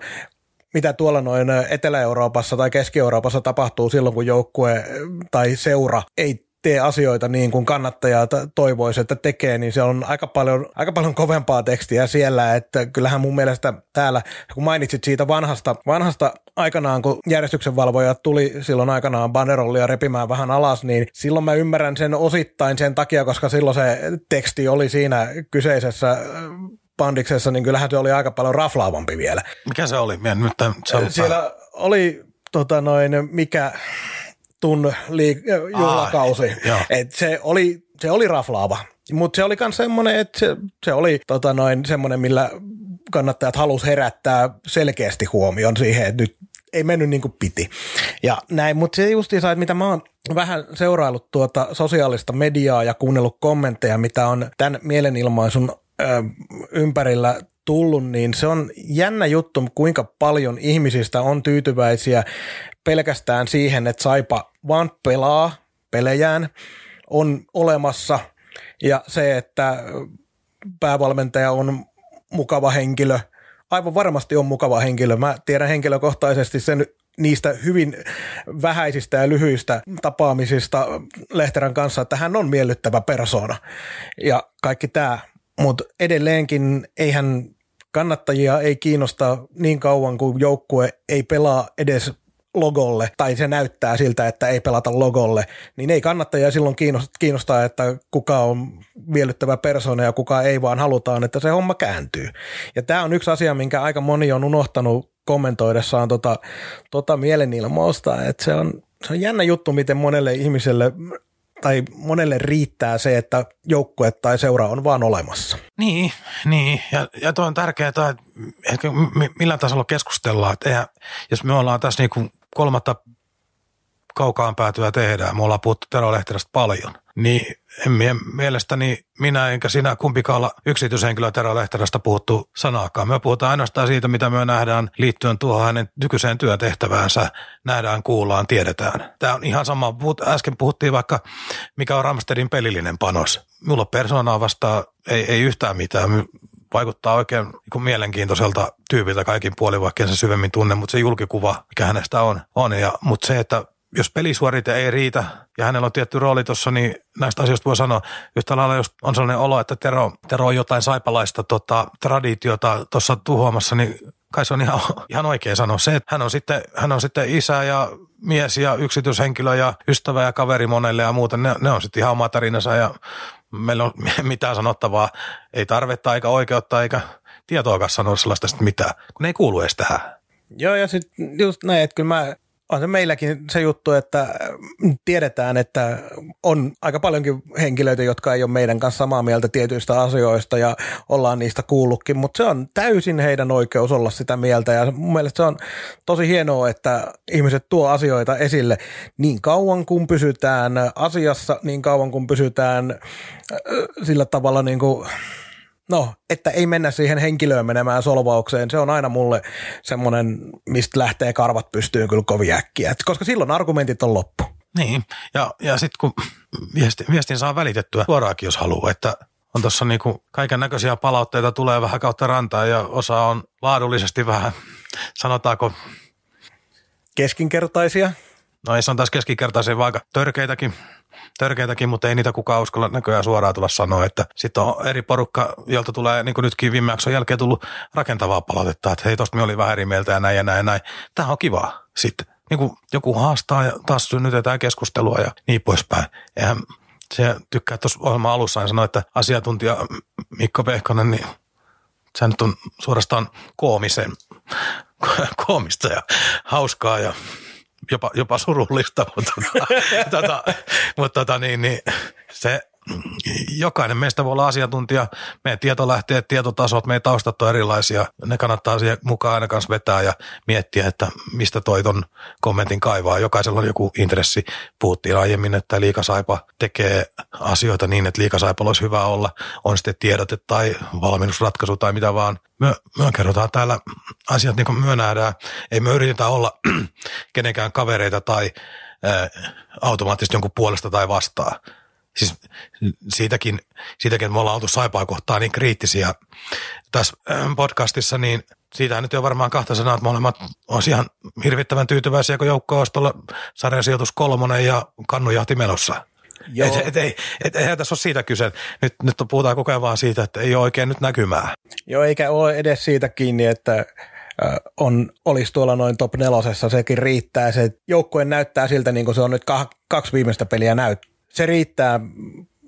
mitä tuolla noin Etelä-Euroopassa tai Keski-Euroopassa tapahtuu silloin, kun joukkue tai seura ei tee asioita niin kuin kannattaja toivoisi, että tekee, niin se on aika paljon, aika paljon kovempaa tekstiä siellä, että kyllähän mun mielestä täällä, kun mainitsit siitä vanhasta, vanhasta aikanaan, kun järjestyksenvalvojat tuli silloin aikanaan banderollia repimään vähän alas, niin silloin mä ymmärrän sen osittain sen takia, koska silloin se teksti oli siinä kyseisessä Pandiksessa, niin kyllähän se oli aika paljon raflaavampi vielä. Mikä se oli? Nyt se oli Siellä oli tota noin, mikä tun liik- juhlakausi. Ah, Et se, oli, se oli raflaava. Mutta se oli myös semmoinen, että se, se oli tota noin, semmoinen, millä kannattajat halus herättää selkeästi huomion siihen, että nyt ei mennyt niin kuin piti. Ja näin, mutta se justiinsa, että mitä mä oon vähän seuraillut tuota sosiaalista mediaa ja kuunnellut kommentteja, mitä on tämän mielenilmaisun ympärillä tullut, niin se on jännä juttu, kuinka paljon ihmisistä on tyytyväisiä pelkästään siihen, että Saipa vaan pelaa pelejään, on olemassa ja se, että päävalmentaja on mukava henkilö, aivan varmasti on mukava henkilö. Mä tiedän henkilökohtaisesti sen niistä hyvin vähäisistä ja lyhyistä tapaamisista Lehterän kanssa, että hän on miellyttävä persona ja kaikki tämä, mutta edelleenkin eihän kannattajia ei kiinnosta niin kauan kuin joukkue ei pelaa edes logolle, tai se näyttää siltä, että ei pelata logolle, niin ei kannattajia silloin kiinnostaa, että kuka on miellyttävä persona ja kuka ei, vaan halutaan, että se homma kääntyy. Ja tämä on yksi asia, minkä aika moni on unohtanut kommentoidessaan tota, tota mielenilmausta, että se on, se on jännä juttu, miten monelle ihmiselle tai monelle riittää se, että joukkue tai seura on vaan olemassa. Niin, niin. ja, ja tuo on tärkeää, että millä tasolla keskustellaan, että eihän, jos me ollaan tässä niin kuin kolmatta kaukaan päätyä tehdään. Me ollaan puhuttu Tero Lehterästä paljon. Niin en mie, mielestäni minä enkä sinä kumpikaan olla yksityishenkilö Tero Lehterästä puhuttu sanaakaan. Me puhutaan ainoastaan siitä, mitä me nähdään liittyen tuohon hänen nykyiseen työtehtäväänsä. Nähdään, kuullaan, tiedetään. Tämä on ihan sama. Äsken puhuttiin vaikka, mikä on Ramstedin pelillinen panos. Mulla persoonaa vastaa ei, ei yhtään mitään vaikuttaa oikein niin mielenkiintoiselta tyypiltä kaikin puolin, vaikka se syvemmin tunne, mutta se julkikuva, mikä hänestä on. on ja, mutta se, että jos pelisuorite ei riitä ja hänellä on tietty rooli tuossa, niin näistä asioista voi sanoa yhtä lailla, jos on sellainen olo, että Tero, Tero on jotain saipalaista tota, traditiota tuossa tuhoamassa, niin kai se on ihan, ihan oikein sanoa se, että hän on, sitten, hän on sitten isä ja mies ja yksityishenkilö ja ystävä ja kaveri monelle ja muuta. Ne, ne on sitten ihan oma tarinansa ja meillä on mitään sanottavaa, ei tarvetta eikä oikeutta eikä tietoakaan sanoa sellaista mitään, kun ne ei kuulu edes tähän. Joo, ja sitten just näin, että kyllä mä on se meilläkin se juttu, että tiedetään, että on aika paljonkin henkilöitä, jotka ei ole meidän kanssa samaa mieltä tietyistä asioista ja ollaan niistä kuullutkin, mutta se on täysin heidän oikeus olla sitä mieltä ja mun mielestä se on tosi hienoa, että ihmiset tuo asioita esille niin kauan kun pysytään asiassa, niin kauan kun pysytään sillä tavalla niin kuin No, että ei mennä siihen henkilöön menemään solvaukseen. Se on aina mulle semmoinen, mistä lähtee karvat pystyyn kyllä kovin äkkiä. Et koska silloin argumentit on loppu. Niin, ja, ja sitten kun viesti, viestin saa välitettyä suoraankin, jos haluaa, että on tuossa niinku kaiken näköisiä palautteita tulee vähän kautta rantaa ja osa on laadullisesti vähän, sanotaanko... Keskinkertaisia? No ei taas keskinkertaisia, vaikka törkeitäkin törkeitäkin, mutta ei niitä kukaan uskalla näköjään suoraan tulla sanoa, että sitten on eri porukka, jolta tulee niin kuin nytkin viime jakson jälkeen tullut rakentavaa palautetta, että hei tosta me oli vähän eri mieltä ja näin ja näin ja näin. Tämä on kivaa sitten. Niin kuin joku haastaa ja taas synnytetään keskustelua ja niin poispäin. Eihän se tykkää tuossa ohjelman alussa ja sanoi, että asiantuntija Mikko Pehkonen, niin se nyt on suorastaan koomisen, koomista ja hauskaa ja jopa, jopa surullista, mutta, tota, mutta tota, niin, niin, se jokainen meistä voi olla asiantuntija. Meidän tietolähteet, tietotasot, meidän taustat on erilaisia. Ne kannattaa siihen mukaan aina kanssa vetää ja miettiä, että mistä toi ton kommentin kaivaa. Jokaisella on joku intressi. Puhuttiin aiemmin, että liikasaipa tekee asioita niin, että liikasaipa olisi hyvä olla. On sitten tiedote tai valmennusratkaisu tai mitä vaan. Me, me kerrotaan täällä asiat niin kuin me nähdään. Ei me yritetä olla kenenkään kavereita tai automaattisesti jonkun puolesta tai vastaan siis siitäkin, siitäkin, että me ollaan oltu saipaa kohtaan niin kriittisiä tässä ähm, podcastissa, niin siitä nyt jo varmaan kahta sanaa, että molemmat olisi ihan hirvittävän tyytyväisiä, kun joukko olisi tuolla sarjasijoitus kolmonen ja kannujahti menossa. Joo. Et, et, et, et, eihän tässä ole siitä kyse. Nyt, nyt puhutaan koko ajan vaan siitä, että ei ole oikein nyt näkymää. Joo, eikä ole edes siitä kiinni, että on, olisi tuolla noin top nelosessa, sekin riittää. Se joukkue näyttää siltä, niin kuin se on nyt kaksi viimeistä peliä näyt, se riittää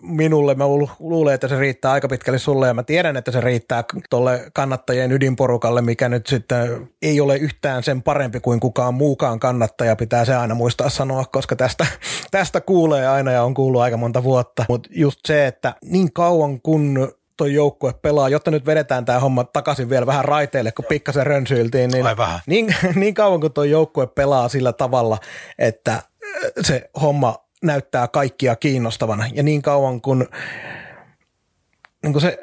minulle. Mä luulen, että se riittää aika pitkälle sulle ja mä tiedän, että se riittää tuolle kannattajien ydinporukalle, mikä nyt sitten ei ole yhtään sen parempi kuin kukaan muukaan kannattaja. Pitää se aina muistaa sanoa, koska tästä, tästä kuulee aina ja on kuullut aika monta vuotta. Mutta just se, että niin kauan kun toi joukkue pelaa, jotta nyt vedetään tämä homma takaisin vielä vähän raiteille, kun pikkasen rönsyiltiin, niin, niin, niin kauan kun toi joukkue pelaa sillä tavalla, että se homma näyttää kaikkia kiinnostavana. Ja niin kauan kun, niin kun se,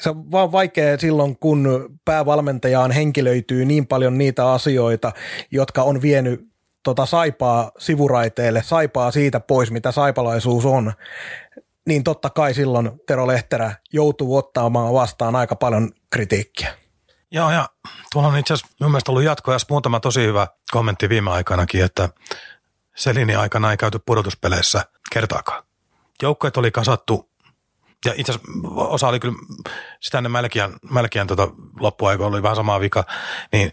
se on vaan vaikea silloin, kun päävalmentajaan henkilöityy niin paljon niitä asioita, jotka on vienyt tota saipaa sivuraiteelle, saipaa siitä pois, mitä saipalaisuus on, niin totta kai silloin Tero Lehterä joutuu ottamaan vastaan aika paljon kritiikkiä. Joo, ja tuolla on itse asiassa mun mielestä ollut jatko, ja muutama tosi hyvä kommentti viime aikanakin, että Selinin aikana ei käyty pudotuspeleissä kertaakaan. Joukkoet oli kasattu, ja itse asiassa osa oli kyllä sitä ennen Mälkiän, Mälkiän tota loppuaikoina oli vähän samaa vika, niin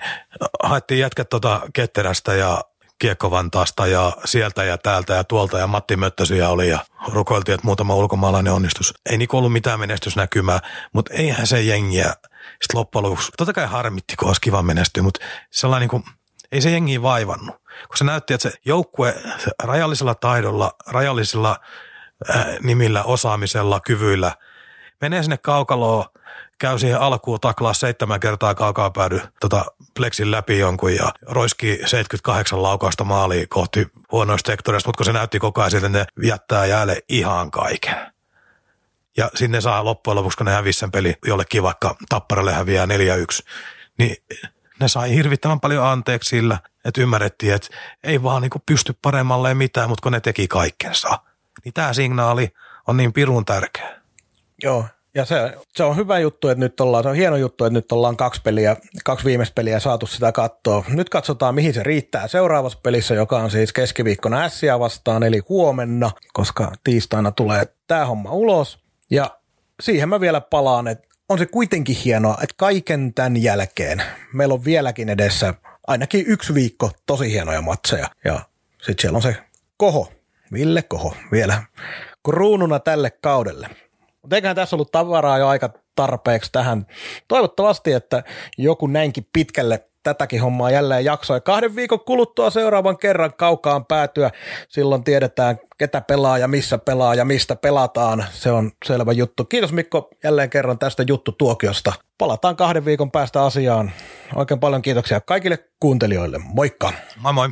haettiin jätkät tota Ketterästä ja Kiekkovantaasta ja sieltä ja täältä ja tuolta ja Matti Möttösiä oli ja rukoiltiin, että muutama ulkomaalainen onnistus. Ei niinku ollut mitään menestysnäkymää, mutta eihän se jengiä sitten loppujen lopuksi, totta kai harmitti, kun olisi kiva menestyä, mutta sellainen niin kuin, ei se jengi vaivannut kun se näytti, että se joukkue rajallisella taidolla, rajallisilla äh, nimillä, osaamisella, kyvyillä menee sinne kaukaloon, käy siihen alkuun taklaa seitsemän kertaa kaukaa päädy tota pleksin läpi jonkun ja roiski 78 laukausta maaliin kohti huonoista sektoreista, mutta kun se näytti koko ajan siltä, ne jättää jäälle ihan kaiken. Ja sinne saa loppujen lopuksi, kun ne hävisi sen peli jollekin vaikka Tapparalle häviää 4-1, niin ne sai hirvittävän paljon anteeksi sillä, että ymmärrettiin, että ei vaan niin pysty paremmalle mitään, mutta kun ne teki kaikkensa. Niin tämä signaali on niin pirun tärkeä. Joo, ja se, se on hyvä juttu, että nyt ollaan, se on hieno juttu, että nyt ollaan kaksi peliä, kaksi viimeistä peliä saatu sitä kattoa. Nyt katsotaan, mihin se riittää seuraavassa pelissä, joka on siis keskiviikkona Ässiä vastaan, eli huomenna, koska tiistaina tulee tämä homma ulos. Ja siihen mä vielä palaan, että on se kuitenkin hienoa, että kaiken tämän jälkeen meillä on vieläkin edessä ainakin yksi viikko tosi hienoja matseja. Ja sitten siellä on se Koho, Ville Koho vielä kruununa tälle kaudelle. Mutta eiköhän tässä ollut tavaraa jo aika tarpeeksi tähän. Toivottavasti, että joku näinkin pitkälle tätäkin hommaa jälleen jaksoi. Kahden viikon kuluttua seuraavan kerran kaukaan päätyä. Silloin tiedetään, ketä pelaa ja missä pelaa ja mistä pelataan. Se on selvä juttu. Kiitos Mikko jälleen kerran tästä juttutuokiosta. Palataan kahden viikon päästä asiaan. Oikein paljon kiitoksia kaikille kuuntelijoille. Moikka! Moi moi!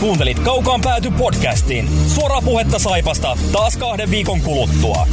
Kuuntelit Kaukaan pääty podcastin. Suoraa puhetta Saipasta taas kahden viikon kuluttua.